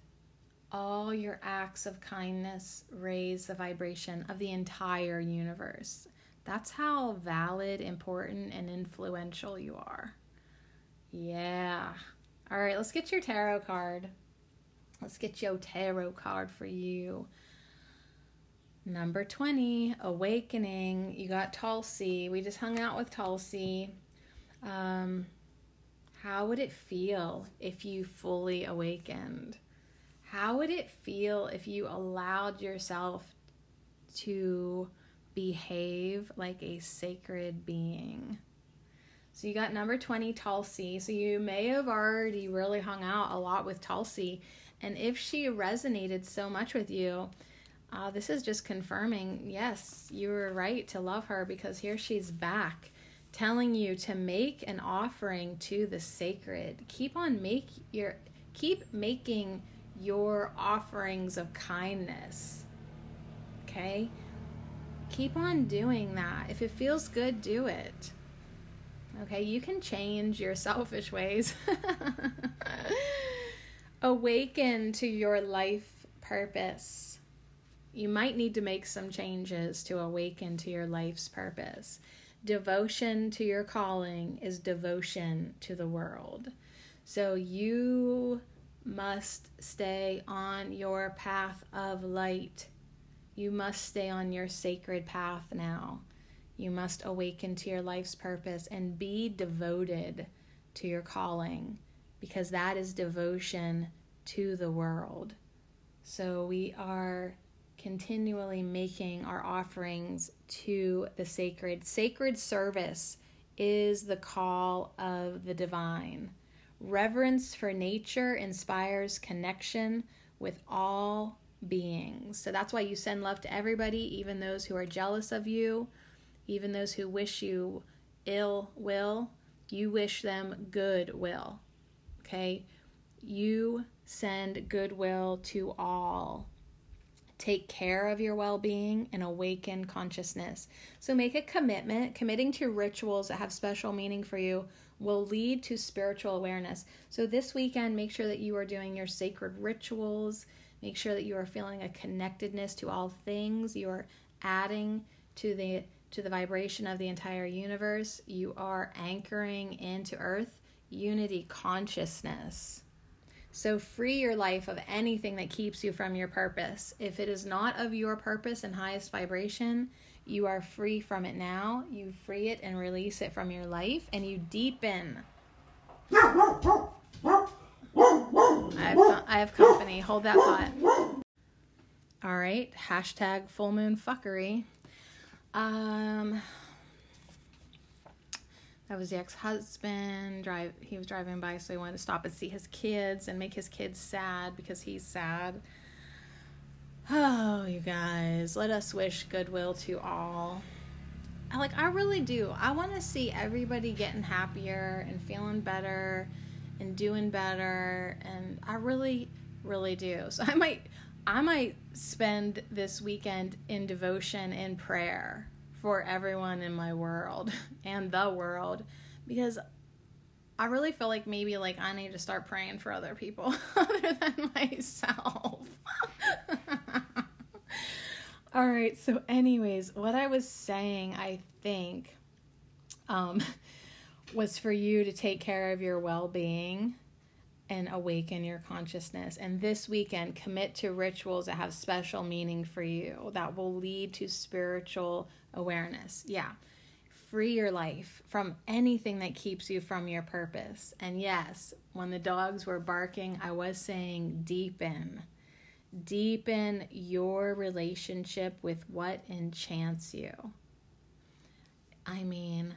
all your acts of kindness raise the vibration of the entire universe. That's how valid, important, and influential you are. Yeah. All right, let's get your tarot card. Let's get your tarot card for you. Number 20, Awakening. You got Tulsi. We just hung out with Tulsi. Um, how would it feel if you fully awakened? How would it feel if you allowed yourself to behave like a sacred being? So you got number 20, Tulsi. So you may have already really hung out a lot with Tulsi. And if she resonated so much with you, uh, this is just confirming yes, you were right to love her because here she's back telling you to make an offering to the sacred. Keep on make your keep making your offerings of kindness. Okay? Keep on doing that. If it feels good, do it. Okay, you can change your *laughs* selfish ways. *laughs* Awaken to your life purpose. You might need to make some changes to awaken to your life's purpose. Devotion to your calling is devotion to the world. So you must stay on your path of light. You must stay on your sacred path now. You must awaken to your life's purpose and be devoted to your calling because that is devotion to the world. So we are continually making our offerings to the sacred. Sacred service is the call of the divine. Reverence for nature inspires connection with all beings. So that's why you send love to everybody, even those who are jealous of you, even those who wish you ill will. You wish them good will. Okay? You send goodwill to all. Take care of your well being and awaken consciousness. So make a commitment. Committing to rituals that have special meaning for you will lead to spiritual awareness. So this weekend, make sure that you are doing your sacred rituals. Make sure that you are feeling a connectedness to all things. You are adding to the to the vibration of the entire universe. You are anchoring into earth unity consciousness. So free your life of anything that keeps you from your purpose. If it is not of your purpose and highest vibration, you are free from it now. You free it and release it from your life, and you deepen. I have, I have company. Hold that thought. All right. Hashtag full moon fuckery. Um, that was the ex-husband. Drive. He was driving by, so he wanted to stop and see his kids and make his kids sad because he's sad. Oh, you guys, let us wish goodwill to all. Like, I really do. I want to see everybody getting happier and feeling better and doing better and I really really do. *laughs* So I might I might spend this weekend in devotion and prayer for everyone in my world *laughs* and the world because I really feel like maybe like I need to start praying for other people *laughs* other than myself. *laughs* All right, so anyways, what I was saying, I think um was for you to take care of your well-being and awaken your consciousness. And this weekend, commit to rituals that have special meaning for you that will lead to spiritual awareness. Yeah. Free your life from anything that keeps you from your purpose. And yes, when the dogs were barking, I was saying deepen. Deepen your relationship with what enchants you. I mean,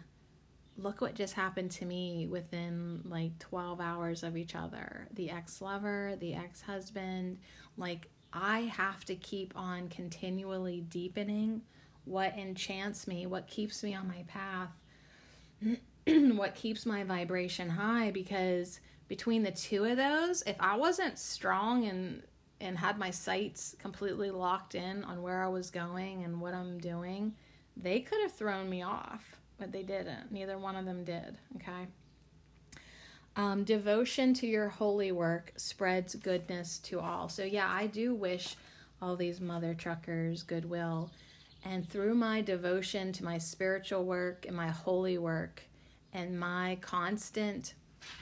look what just happened to me within like 12 hours of each other the ex lover, the ex husband. Like, I have to keep on continually deepening what enchants me, what keeps me on my path, *clears throat* what keeps my vibration high. Because between the two of those, if I wasn't strong and and had my sights completely locked in on where I was going and what I'm doing, they could have thrown me off but they didn't. Neither one of them did. Okay. Um, devotion to your holy work spreads goodness to all. So, yeah, I do wish all these mother truckers goodwill. And through my devotion to my spiritual work and my holy work and my constant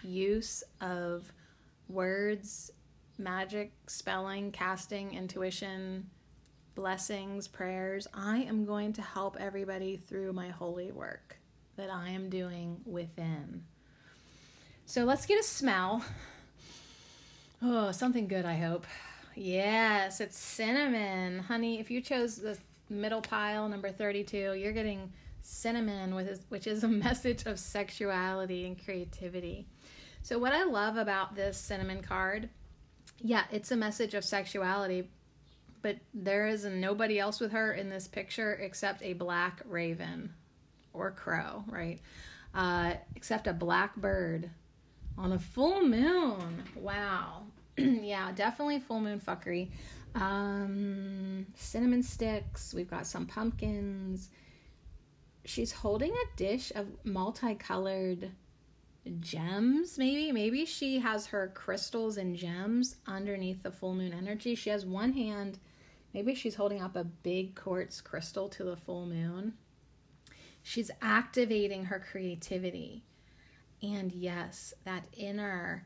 use of words, magic, spelling, casting, intuition, blessings, prayers, I am going to help everybody through my holy work that I am doing within. So let's get a smell. Oh, something good, I hope. Yes, it's cinnamon. Honey, if you chose the middle pile, number 32, you're getting cinnamon, which is a *laughs* message of sexuality and creativity. So, what I love about this cinnamon card, yeah, it's a message of sexuality, but there is nobody else with her in this picture except a black raven or crow, right? Uh, except a black bird on a full moon. Wow. *clears throat* yeah, definitely full moon fuckery. Um, cinnamon sticks. We've got some pumpkins. She's holding a dish of multicolored gems, maybe. Maybe she has her crystals and gems underneath the full moon energy. She has one hand Maybe she's holding up a big quartz crystal to the full moon. She's activating her creativity. And yes, that inner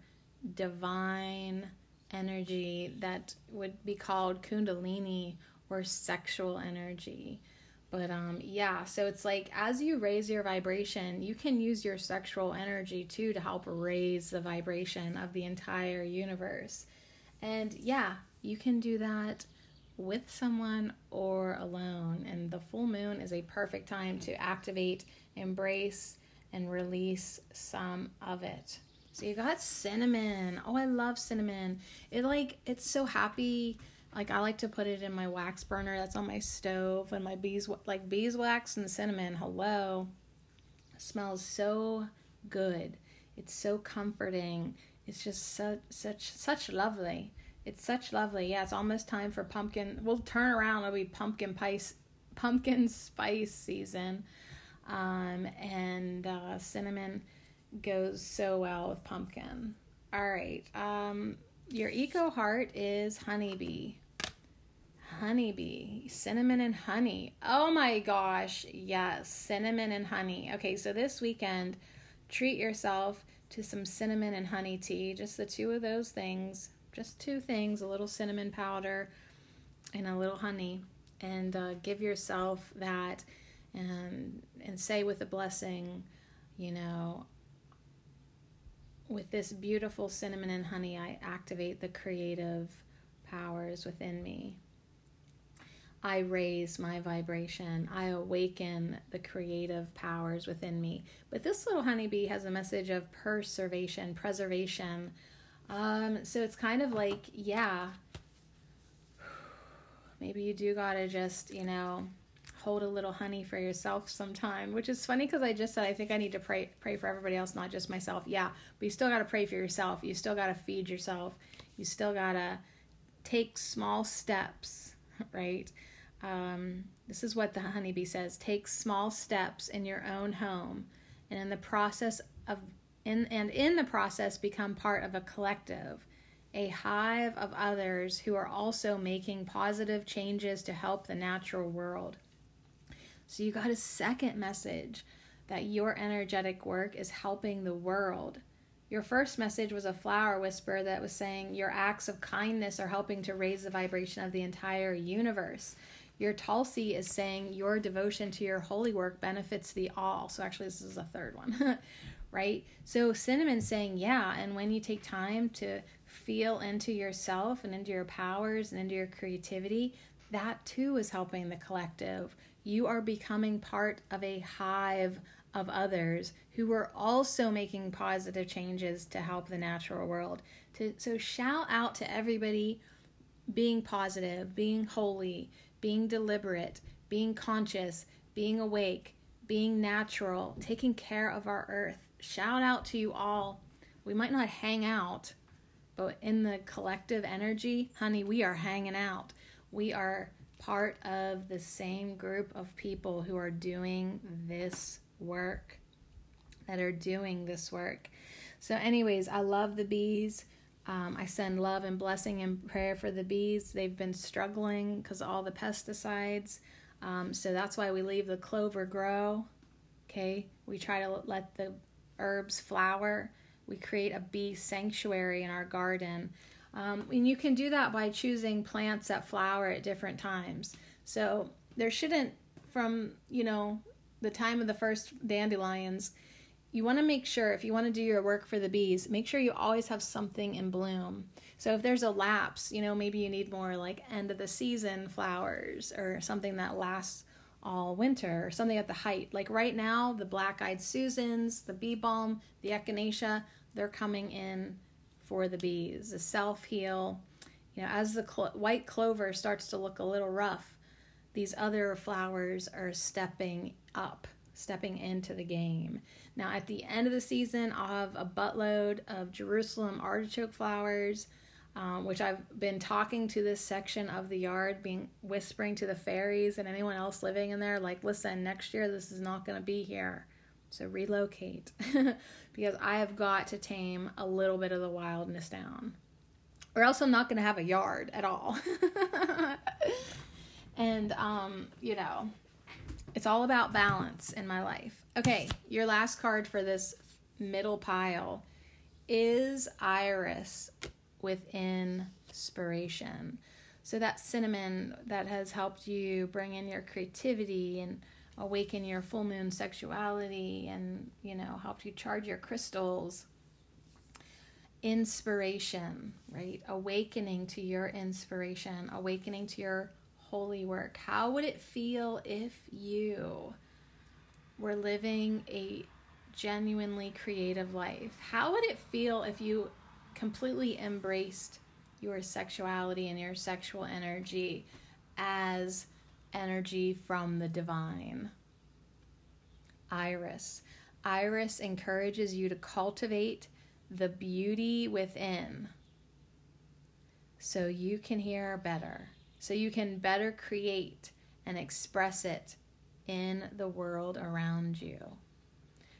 divine energy that would be called kundalini or sexual energy. But um yeah, so it's like as you raise your vibration, you can use your sexual energy too to help raise the vibration of the entire universe. And yeah, you can do that with someone or alone. And the full moon is a perfect time to activate, embrace, and release some of it. So you got cinnamon. Oh, I love cinnamon. It like it's so happy. Like I like to put it in my wax burner that's on my stove and my bees like beeswax and cinnamon. Hello. It smells so good. It's so comforting. It's just such such such lovely. It's such lovely. Yeah, it's almost time for pumpkin. We'll turn around. It'll be pumpkin spice, pumpkin spice season, um, and uh, cinnamon goes so well with pumpkin. All right. Um, your eco heart is honeybee. Honeybee, cinnamon and honey. Oh my gosh, yes, cinnamon and honey. Okay, so this weekend, treat yourself to some cinnamon and honey tea. Just the two of those things just two things a little cinnamon powder and a little honey and uh, give yourself that and and say with a blessing you know with this beautiful cinnamon and honey i activate the creative powers within me. I raise my vibration. I awaken the creative powers within me. But this little honeybee has a message of preservation preservation. Um, so it's kind of like, yeah, *sighs* maybe you do gotta just, you know, hold a little honey for yourself sometime, which is funny because I just said I think I need to pray pray for everybody else, not just myself. Yeah, but you still got to pray for yourself. You still got to feed yourself. You still got to take small steps, *laughs* right? Um, this is what the honeybee says: take small steps in your own home, and in the process of in and in the process become part of a collective a hive of others who are also making positive changes to help the natural world. So you got a second message that your energetic work is helping the world. Your first message was a flower whisper that was saying your acts of kindness are helping to raise the vibration of the entire universe. Your Tulsi is saying your devotion to your holy work benefits the all. So actually, this is a third one, *laughs* right? So cinnamon saying, yeah, and when you take time to feel into yourself and into your powers and into your creativity, that too is helping the collective. You are becoming part of a hive of others who are also making positive changes to help the natural world. To, so, shout out to everybody being positive, being holy, being deliberate, being conscious, being awake, being natural, taking care of our earth. Shout out to you all. We might not hang out, but in the collective energy, honey, we are hanging out. We are part of the same group of people who are doing this work, that are doing this work. So, anyways, I love the bees. Um, I send love and blessing and prayer for the bees. They've been struggling because all the pesticides. Um, so that's why we leave the clover grow. Okay, we try to let the herbs flower we create a bee sanctuary in our garden. Um, and you can do that by choosing plants that flower at different times. So there shouldn't, from, you know, the time of the first dandelions, you want to make sure if you want to do your work for the bees, make sure you always have something in bloom. So if there's a lapse, you know, maybe you need more like end of the season flowers or something that lasts all winter or something at the height. Like right now, the black eyed Susans, the bee balm, the echinacea, they're coming in for the bees. The self heal, you know, as the white clover starts to look a little rough, these other flowers are stepping up, stepping into the game. Now, at the end of the season, I'll have a buttload of Jerusalem artichoke flowers. Um, which I've been talking to this section of the yard, being whispering to the fairies and anyone else living in there, like, listen, next year this is not going to be here. So relocate *laughs* because I have got to tame a little bit of the wildness down. Or else I'm not going to have a yard at all. *laughs* and, um, you know, it's all about balance in my life. Okay, your last card for this middle pile is Iris with inspiration. So that cinnamon that has helped you bring in your creativity and awaken your full moon sexuality and, you know, help you charge your crystals. Inspiration, right? Awakening to your inspiration, awakening to your holy work. How would it feel if you were living a genuinely creative life? How would it feel if you completely embraced your sexuality and your sexual energy as energy from the divine. Iris. Iris encourages you to cultivate the beauty within so you can hear better, so you can better create and express it in the world around you.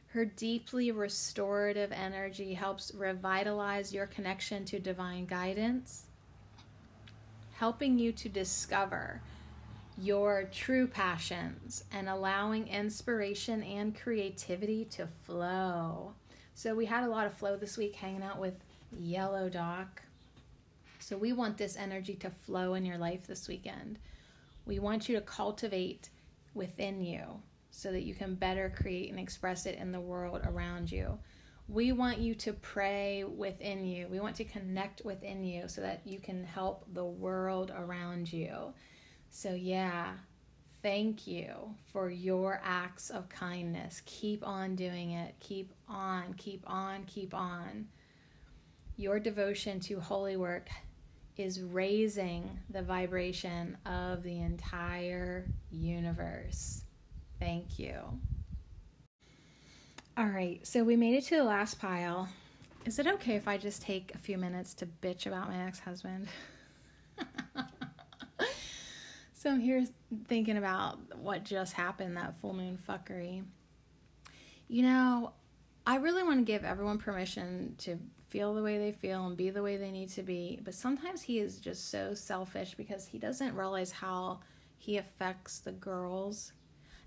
Her deeply restorative energy helps revitalize your connection to divine guidance, helping you to discover your true passions and allowing inspiration and creativity to flow. So, we had a lot of flow this week hanging out with Yellow Dock. So, we want this energy to flow in your life this weekend. We want you to cultivate within you so that you can better create and express it in the world around you. We want you to pray within you. We want to connect within you so that you can help the world around you. So, yeah, thank you for your acts of kindness. Keep on doing it. Keep on, keep on, keep on. Your devotion to holy work is raising the vibration of the entire universe. Thank you. All right, so we made it to the last pile. Is it okay if I just take a few minutes to bitch about my ex husband? *laughs* so I'm here thinking about what just happened that full moon fuckery. You know, I really want to give everyone permission to feel the way they feel and be the way they need to be, but sometimes he is just so selfish because he doesn't realize how he affects the girls.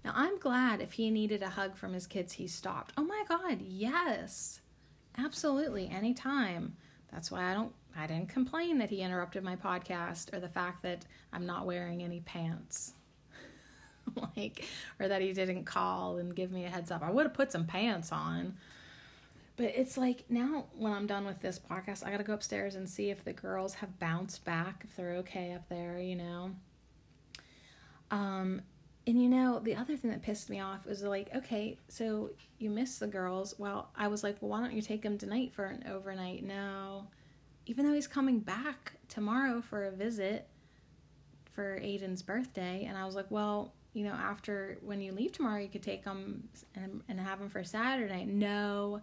Now, I'm glad if he needed a hug from his kids, he stopped. Oh my God, yes. Absolutely, anytime. That's why I don't I didn't complain that he interrupted my podcast or the fact that I'm not wearing any pants. *laughs* like or that he didn't call and give me a heads up. I would have put some pants on. But it's like now when I'm done with this podcast, I got to go upstairs and see if the girls have bounced back, if they're okay up there, you know. Um and you know, the other thing that pissed me off was like, okay, so you miss the girls. Well, I was like, well, why don't you take them tonight for an overnight? No. Even though he's coming back tomorrow for a visit for Aiden's birthday. And I was like, well, you know, after when you leave tomorrow, you could take them and, and have them for Saturday. No,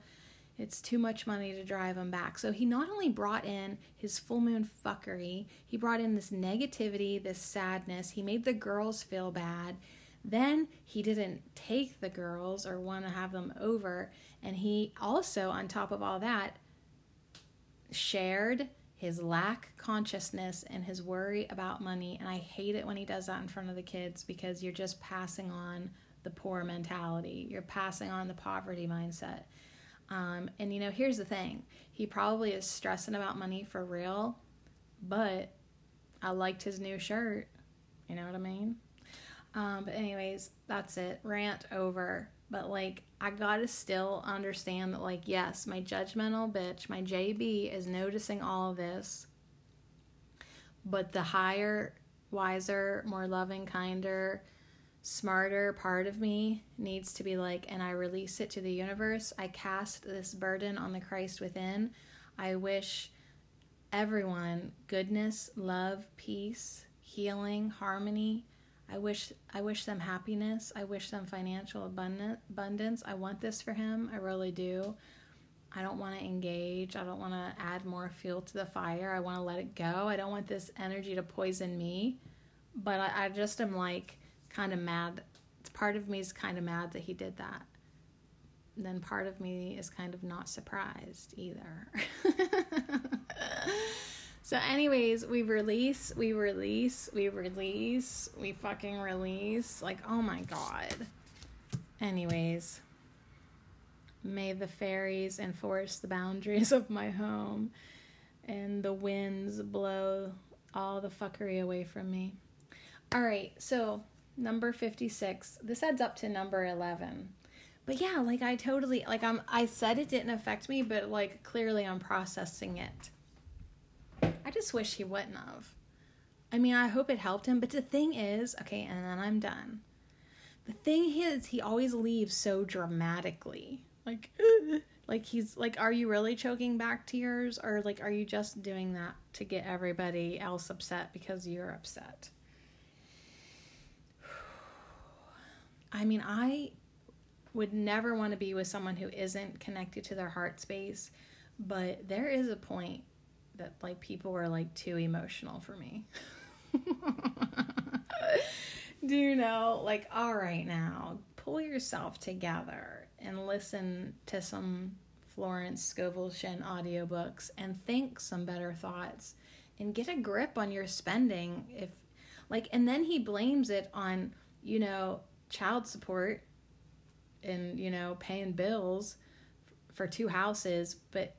it's too much money to drive him back. So he not only brought in his full moon fuckery, he brought in this negativity, this sadness. He made the girls feel bad. Then he didn't take the girls or want to have them over. And he also, on top of all that, shared his lack consciousness and his worry about money. And I hate it when he does that in front of the kids because you're just passing on the poor mentality. You're passing on the poverty mindset. Um, and you know, here's the thing he probably is stressing about money for real, but I liked his new shirt. You know what I mean? Um, but, anyways, that's it. Rant over. But, like, I gotta still understand that, like, yes, my judgmental bitch, my JB, is noticing all of this. But the higher, wiser, more loving, kinder, smarter part of me needs to be like, and I release it to the universe. I cast this burden on the Christ within. I wish everyone goodness, love, peace, healing, harmony. I wish I wish them happiness. I wish them financial abundance. I want this for him. I really do. I don't want to engage. I don't want to add more fuel to the fire. I want to let it go. I don't want this energy to poison me. But I, I just am like, kind of mad. Part of me is kind of mad that he did that. And then part of me is kind of not surprised either. *laughs* so, anyways, we release, we release, we release, we fucking release. Like, oh my god. Anyways, may the fairies enforce the boundaries of my home and the winds blow all the fuckery away from me. All right, so number 56. This adds up to number 11. But yeah, like I totally like I'm I said it didn't affect me, but like clearly I'm processing it. I just wish he wouldn't have. I mean, I hope it helped him, but the thing is, okay, and then I'm done. The thing is, he always leaves so dramatically. Like *laughs* like he's like are you really choking back tears or like are you just doing that to get everybody else upset because you're upset? *sighs* I mean, I would never want to be with someone who isn't connected to their heart space, but there is a point that like people were like too emotional for me. *laughs* Do you know, like, all right now, pull yourself together and listen to some Florence Scovel Shinn audiobooks and think some better thoughts and get a grip on your spending if like and then he blames it on, you know, child support and you know paying bills for two houses but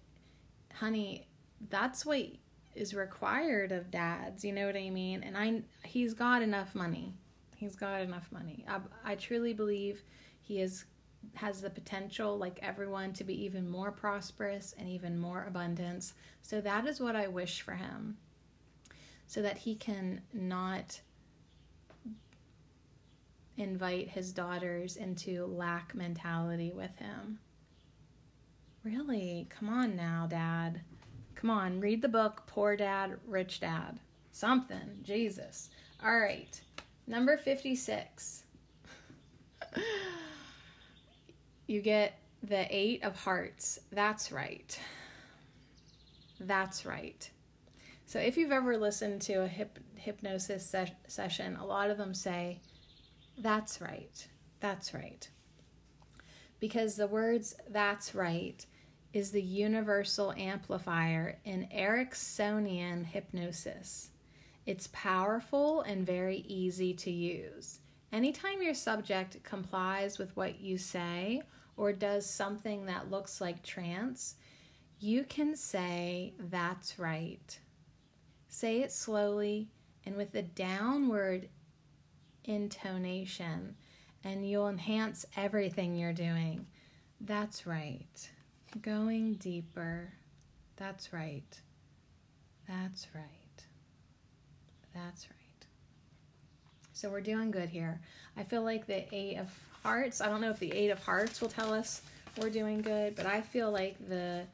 honey that's what is required of dads you know what i mean and i he's got enough money he's got enough money i, I truly believe he is has the potential like everyone to be even more prosperous and even more abundance so that is what i wish for him so that he can not invite his daughters into lack mentality with him. Really? Come on now, dad. Come on, read the book Poor Dad, Rich Dad. Something. Jesus. All right. Number 56. you get the Eight of Hearts. That's right. That's right. So if you've ever listened to a hip, hypnosis se- session, a lot of them say, That's right. That's right. Because the words that's right is the universal amplifier in Ericksonian hypnosis. It's powerful and very easy to use. Anytime your subject complies with what you say or does something that looks like trance, you can say, That's right. Say it slowly and with a downward intonation, and you'll enhance everything you're doing. That's right. Going deeper. That's right. That's right. That's right. So we're doing good here. I feel like the Eight of Hearts, I don't know if the Eight of Hearts will tell us we're doing good, but I feel like the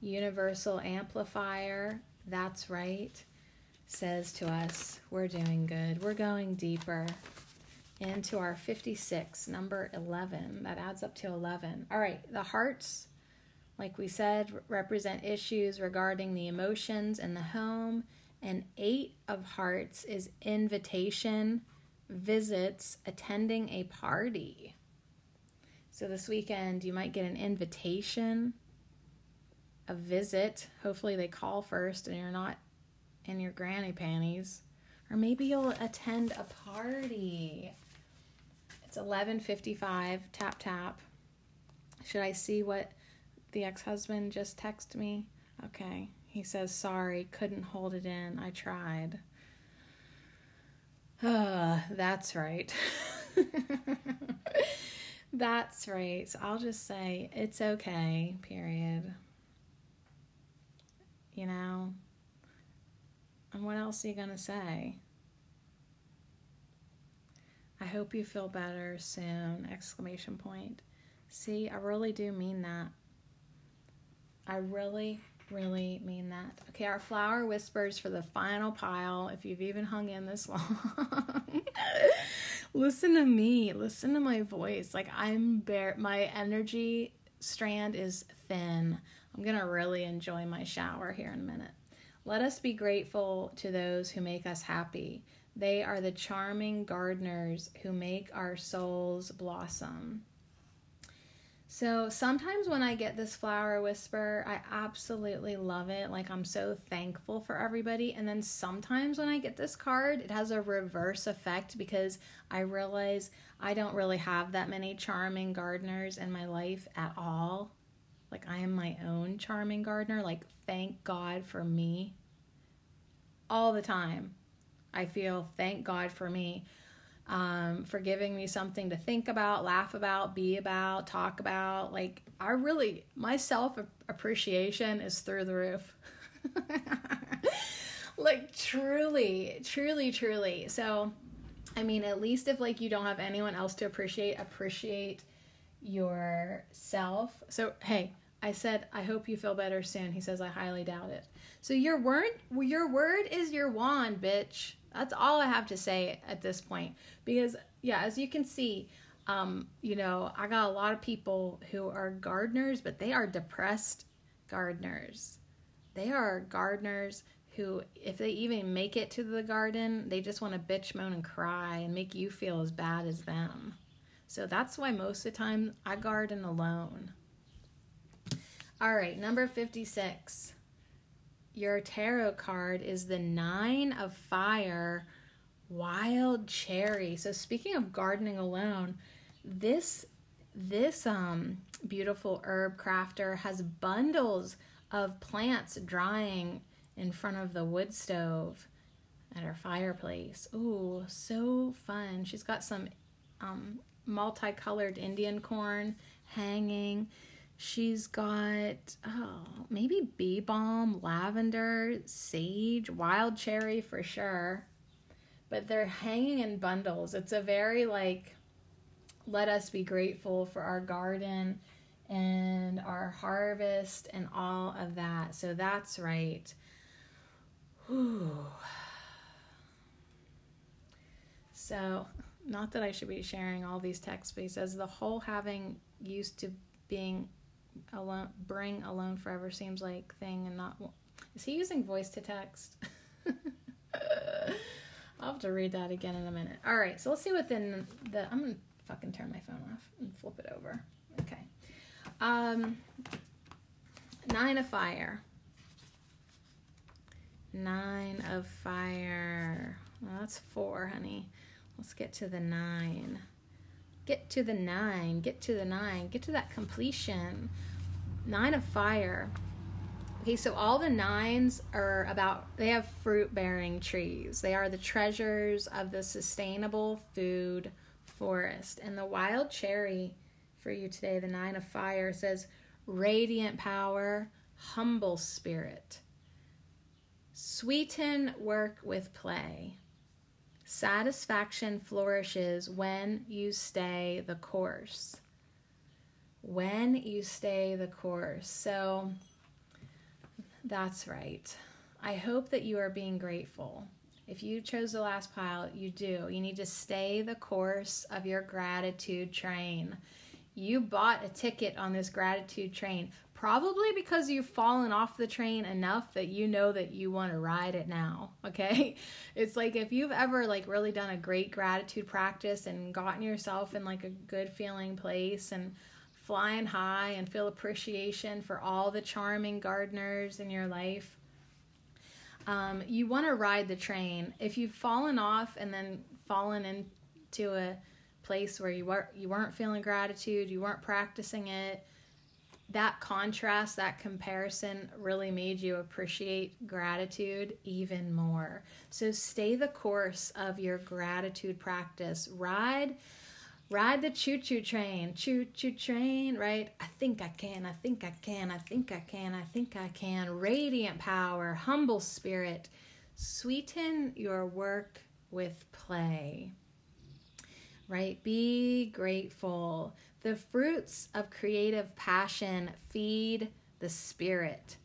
Universal Amplifier, that's right, says to us we're doing good. We're going deeper into our 56, number 11. That adds up to 11. All right, the hearts, like we said, represent issues regarding the emotions in the home. And eight of hearts is invitation, visits, attending a party. So this weekend, you might get an invitation, a visit. Hopefully, they call first and you're not in your granny panties. Or maybe you'll attend a party. It's 11:55. Tap tap. Should I see what the ex-husband just texted me? Okay. He says, "Sorry, couldn't hold it in. I tried." Uh, *sighs* that's right. *laughs* that's right. So I'll just say it's okay. Period. You know. And what else are you going to say? I hope you feel better soon. Exclamation point. See, I really do mean that. I really, really mean that. Okay, our flower whispers for the final pile. If you've even hung in this *laughs* long, listen to me. Listen to my voice. Like I'm bare. My energy strand is thin. I'm gonna really enjoy my shower here in a minute. Let us be grateful to those who make us happy. They are the charming gardeners who make our souls blossom. So sometimes when I get this flower whisper, I absolutely love it. Like I'm so thankful for everybody. And then sometimes when I get this card, it has a reverse effect because I realize I don't really have that many charming gardeners in my life at all. Like I am my own charming gardener. Like thank God for me. All the time. I feel thank God for me, um, for giving me something to think about, laugh about, be about, talk about. Like, I really, my self appreciation is through the roof. *laughs* like, truly, truly, truly. So, I mean, at least if like you don't have anyone else to appreciate, appreciate yourself. So, hey, I said, I hope you feel better soon. He says, I highly doubt it. So your word, your word is your wand, bitch. That's all I have to say at this point. Because, yeah, as you can see, um, you know, I got a lot of people who are gardeners, but they are depressed gardeners. They are gardeners who, if they even make it to the garden, they just want to bitch, moan, and cry and make you feel as bad as them. So that's why most of the time I garden alone. All right, number 56 your tarot card is the Nine of Fire Wild Cherry. So speaking of gardening alone, this this um beautiful herb crafter has bundles of plants drying in front of the wood stove at her fireplace. Ooh, so fun. She's got some um multicolored Indian corn hanging. She's got, oh, maybe bee balm, lavender, sage, wild cherry for sure. But they're hanging in bundles. It's a very like, let us be grateful for our garden and our harvest and all of that. So that's right. Whew. So, not that I should be sharing all these texts, but he says the whole having used to being alone, bring alone forever seems like thing and not. Is he using voice to text? *laughs* I'll have to read that again in a minute. All right, so let's see within the. I'm gonna fucking turn my phone off and flip it over. Okay. Um, nine of fire. Nine of fire. Well, that's four, honey. Let's get to the nine. Get to the nine. Get to the nine. Get to that completion. Nine of fire. Okay, so all the nines are about, they have fruit bearing trees. They are the treasures of the sustainable food forest. And the wild cherry for you today, the nine of fire, says radiant power, humble spirit. Sweeten work with play. Satisfaction flourishes when you stay the course. When you stay the course. So that's right. I hope that you are being grateful. If you chose the last pile, you do. You need to stay the course of your gratitude train. You bought a ticket on this gratitude train, probably because you've fallen off the train enough that you know that you want to ride it now, *laughs* okay? It's like if you've ever like really done a great gratitude practice and gotten yourself in like a good feeling place and flying high and feel appreciation for all the charming gardeners in your life. Um, you want to ride the train. If you've fallen off and then fallen into a place where you were you weren't feeling gratitude, you weren't practicing it, that contrast, that comparison really made you appreciate gratitude even more. So stay the course of your gratitude practice. Ride ride the choo choo train, choo choo train, right? I think I can, I think I can, I think I can, I think I can. Radiant power, humble spirit. Sweeten your work with play, right? Be grateful. The fruits of creative passion feed the spirit.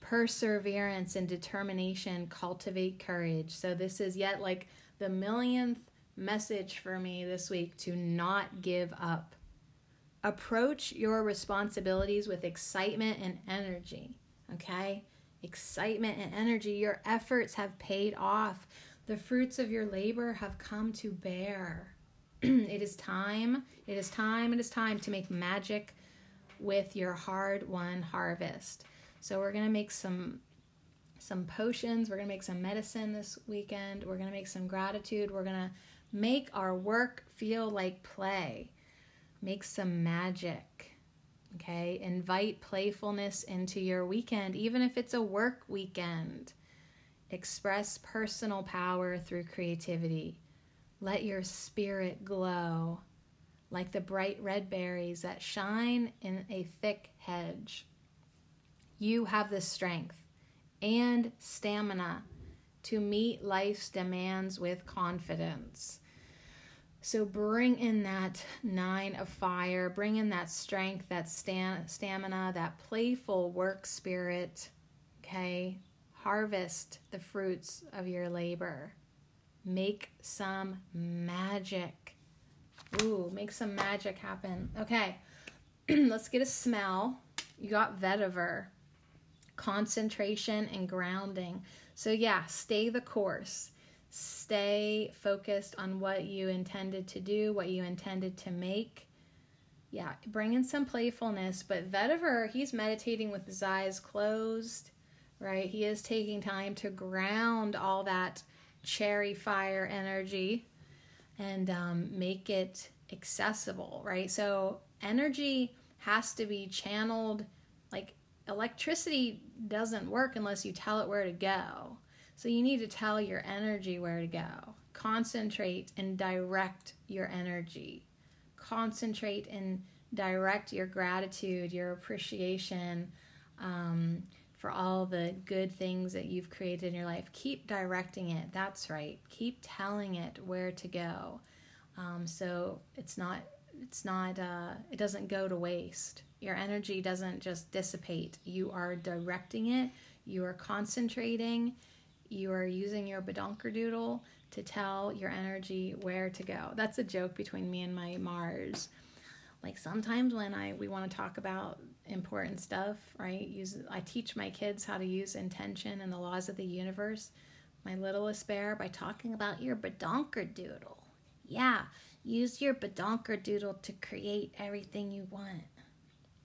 Perseverance and determination cultivate courage. So, this is yet like the millionth message for me this week to not give up. Approach your responsibilities with excitement and energy, okay? Excitement and energy. Your efforts have paid off. The fruits of your labor have come to bear. *clears throat* it is time, it is time, it is time to make magic with your hard won harvest. So we're going to make some some potions, we're going to make some medicine this weekend. We're going to make some gratitude. We're going to Make our work feel like play. Make some magic. Okay, invite playfulness into your weekend, even if it's a work weekend. Express personal power through creativity. Let your spirit glow like the bright red berries that shine in a thick hedge. You have the strength and stamina to meet life's demands with confidence. So bring in that nine of fire, bring in that strength, that stamina, that playful work spirit. Okay, harvest the fruits of your labor. Make some magic. Ooh, make some magic happen. Okay, *clears throat* let's get a smell. You got vetiver, concentration and grounding. So, yeah, stay the course. Stay focused on what you intended to do, what you intended to make. Yeah, bring in some playfulness. But Vetiver, he's meditating with his eyes closed, right? He is taking time to ground all that cherry fire energy and um, make it accessible, right? So, energy has to be channeled like electricity doesn't work unless you tell it where to go. So you need to tell your energy where to go. Concentrate and direct your energy. Concentrate and direct your gratitude, your appreciation um, for all the good things that you've created in your life. Keep directing it. That's right. Keep telling it where to go. Um, so it's not it's not uh, it doesn't go to waste Your energy doesn't just dissipate. You are directing it, you are concentrating, you are using your bedonker doodle to tell your energy where to go. That's a joke between me and my Mars. Like sometimes when I we want to talk about important stuff, right? Use I teach my kids how to use intention and the laws of the universe. My littlest bear by talking about your bedonker doodle. Yeah, use your bedonker doodle to create everything you want.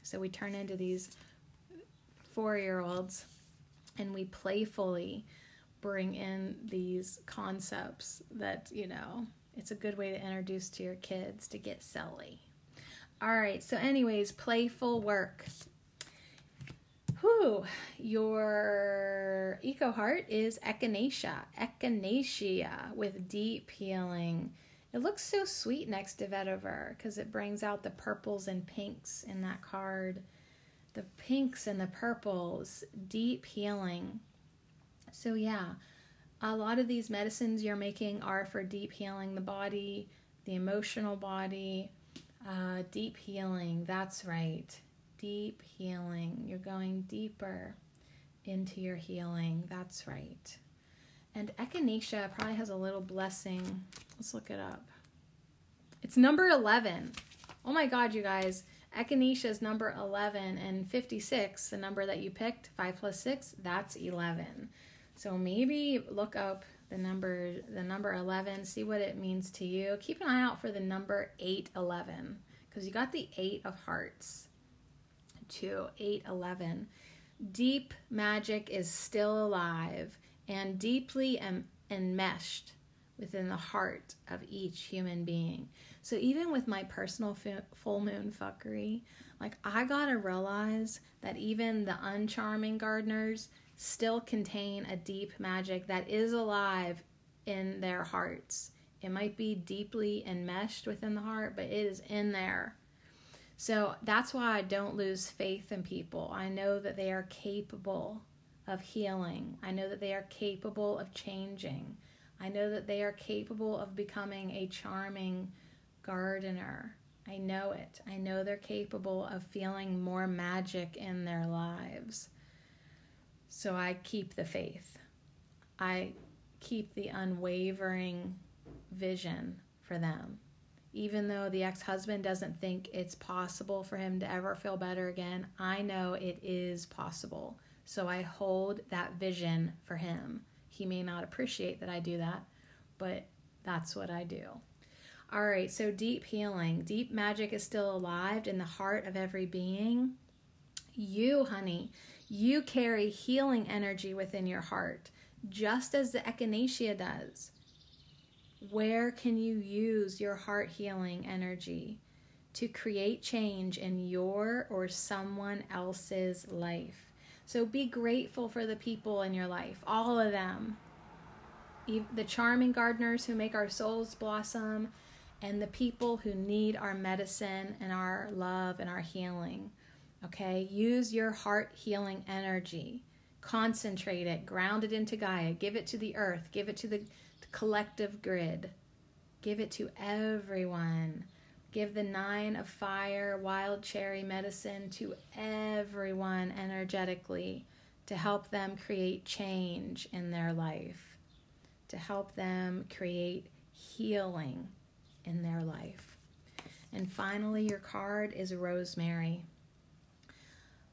So we turn into these four year olds and we playfully bring in these concepts that, you know, it's a good way to introduce to your kids to get silly. All right, so, anyways, playful work. Whew, your eco heart is echinacea, echinacea with deep healing. It looks so sweet next to vetiver because it brings out the purples and pinks in that card. The pinks and the purples, deep healing. So, yeah, a lot of these medicines you're making are for deep healing the body, the emotional body, uh, deep healing. That's right. Deep healing. You're going deeper into your healing. That's right. And echinacea probably has a little blessing. Let's look it up. It's number 11. Oh my God, you guys. Echinacea is number 11, and 56, the number that you picked, 5 plus 6, that's 11. So maybe look up the number the number 11, see what it means to you. Keep an eye out for the number 811 because you got the 8 of hearts to 811. Deep magic is still alive and deeply em- enmeshed within the heart of each human being. So even with my personal full moon fuckery, like I got to realize that even the uncharming gardeners still contain a deep magic that is alive in their hearts. It might be deeply enmeshed within the heart, but it is in there. So that's why I don't lose faith in people. I know that they are capable of healing. I know that they are capable of changing. I know that they are capable of becoming a charming gardener. I know it. I know they're capable of feeling more magic in their lives. So I keep the faith. I keep the unwavering vision for them. Even though the ex husband doesn't think it's possible for him to ever feel better again, I know it is possible. So I hold that vision for him. He may not appreciate that I do that, but that's what I do. All right, so deep healing. Deep magic is still alive in the heart of every being. You, honey, you carry healing energy within your heart, just as the echinacea does. Where can you use your heart healing energy to create change in your or someone else's life? So be grateful for the people in your life, all of them. The charming gardeners who make our souls blossom, and the people who need our medicine and our love and our healing. Okay, use your heart healing energy. Concentrate it, ground it into Gaia, give it to the earth, give it to the, collective grid, give it to everyone. Give the nine of fire, wild cherry medicine to everyone energetically to help them create change in their life, to help them create healing in their life. And finally, your card is Rosemary.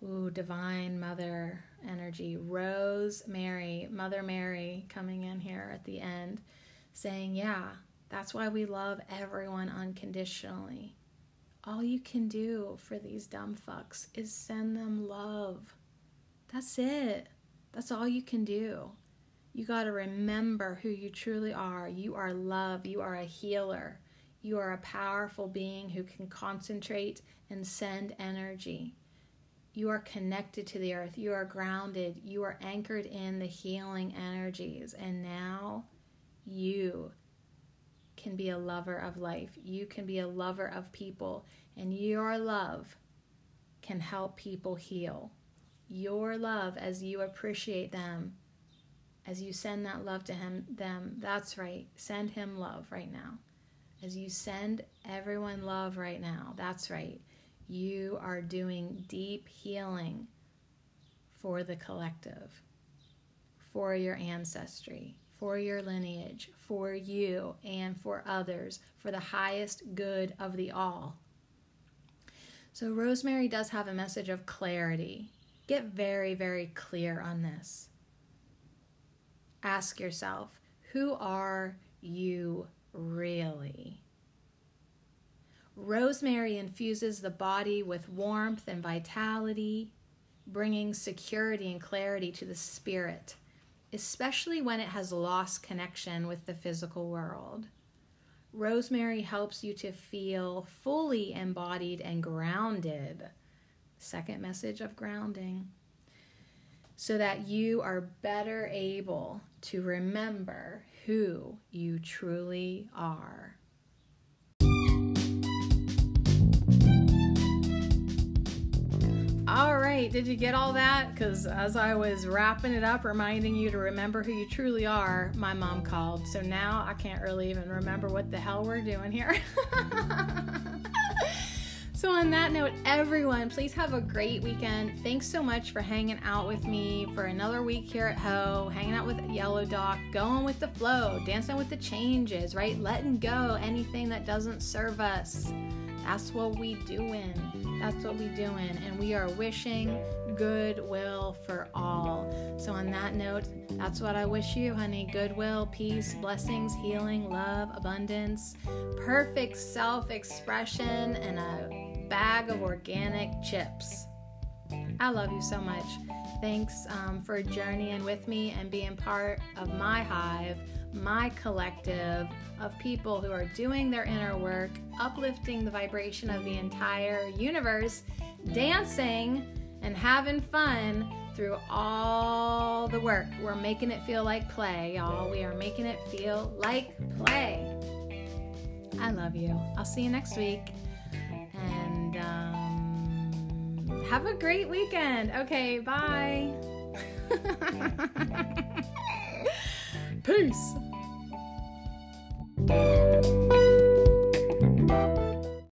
Ooh, divine mother energy. Rose Mary, Mother Mary coming in here at the end saying, Yeah, that's why we love everyone unconditionally. All you can do for these dumb fucks is send them love. That's it. That's all you can do. You got to remember who you truly are. You are love. You are a healer. You are a powerful being who can concentrate and send energy. You are connected to the earth. You are grounded. You are anchored in the healing energies. And now you can be a lover of life. You can be a lover of people. And your love can help people heal. Your love, as you appreciate them, as you send that love to him, them, that's right. Send him love right now. As you send everyone love right now, that's right you are doing deep healing for the collective, for your ancestry, for your lineage, for you, and for others, for the highest good of the all. So, Rosemary does have a message of clarity. Get very, very clear on this. Ask yourself who are you really? Rosemary infuses the body with warmth and vitality, bringing security and clarity to the spirit, especially when it has lost connection with the physical world. Rosemary helps you to feel fully embodied and grounded. Second message of grounding. So that you are better able to remember who you truly are. All right, did you get all that? Because as I was wrapping it up, reminding you to remember who you truly are, my mom called. So now I can't really even remember what the hell we're doing here. *laughs* so, on that note, everyone, please have a great weekend. Thanks so much for hanging out with me for another week here at Ho, hanging out with Yellow Dock, going with the flow, dancing with the changes, right? Letting go anything that doesn't serve us. That's what we doing. That's what we doing. And we are wishing goodwill for all. So on that note, that's what I wish you, honey. Goodwill, peace, blessings, healing, love, abundance, perfect self-expression, and a bag of organic chips. I love you so much. Thanks um, for journeying with me and being part of my hive my collective of people who are doing their inner work, uplifting the vibration of the entire universe, dancing and having fun through all the work. We're making it feel like play, y'all. We are making it feel like play. I love you. I'll see you next week. And um, have a great weekend. Okay, bye. *laughs* Peace.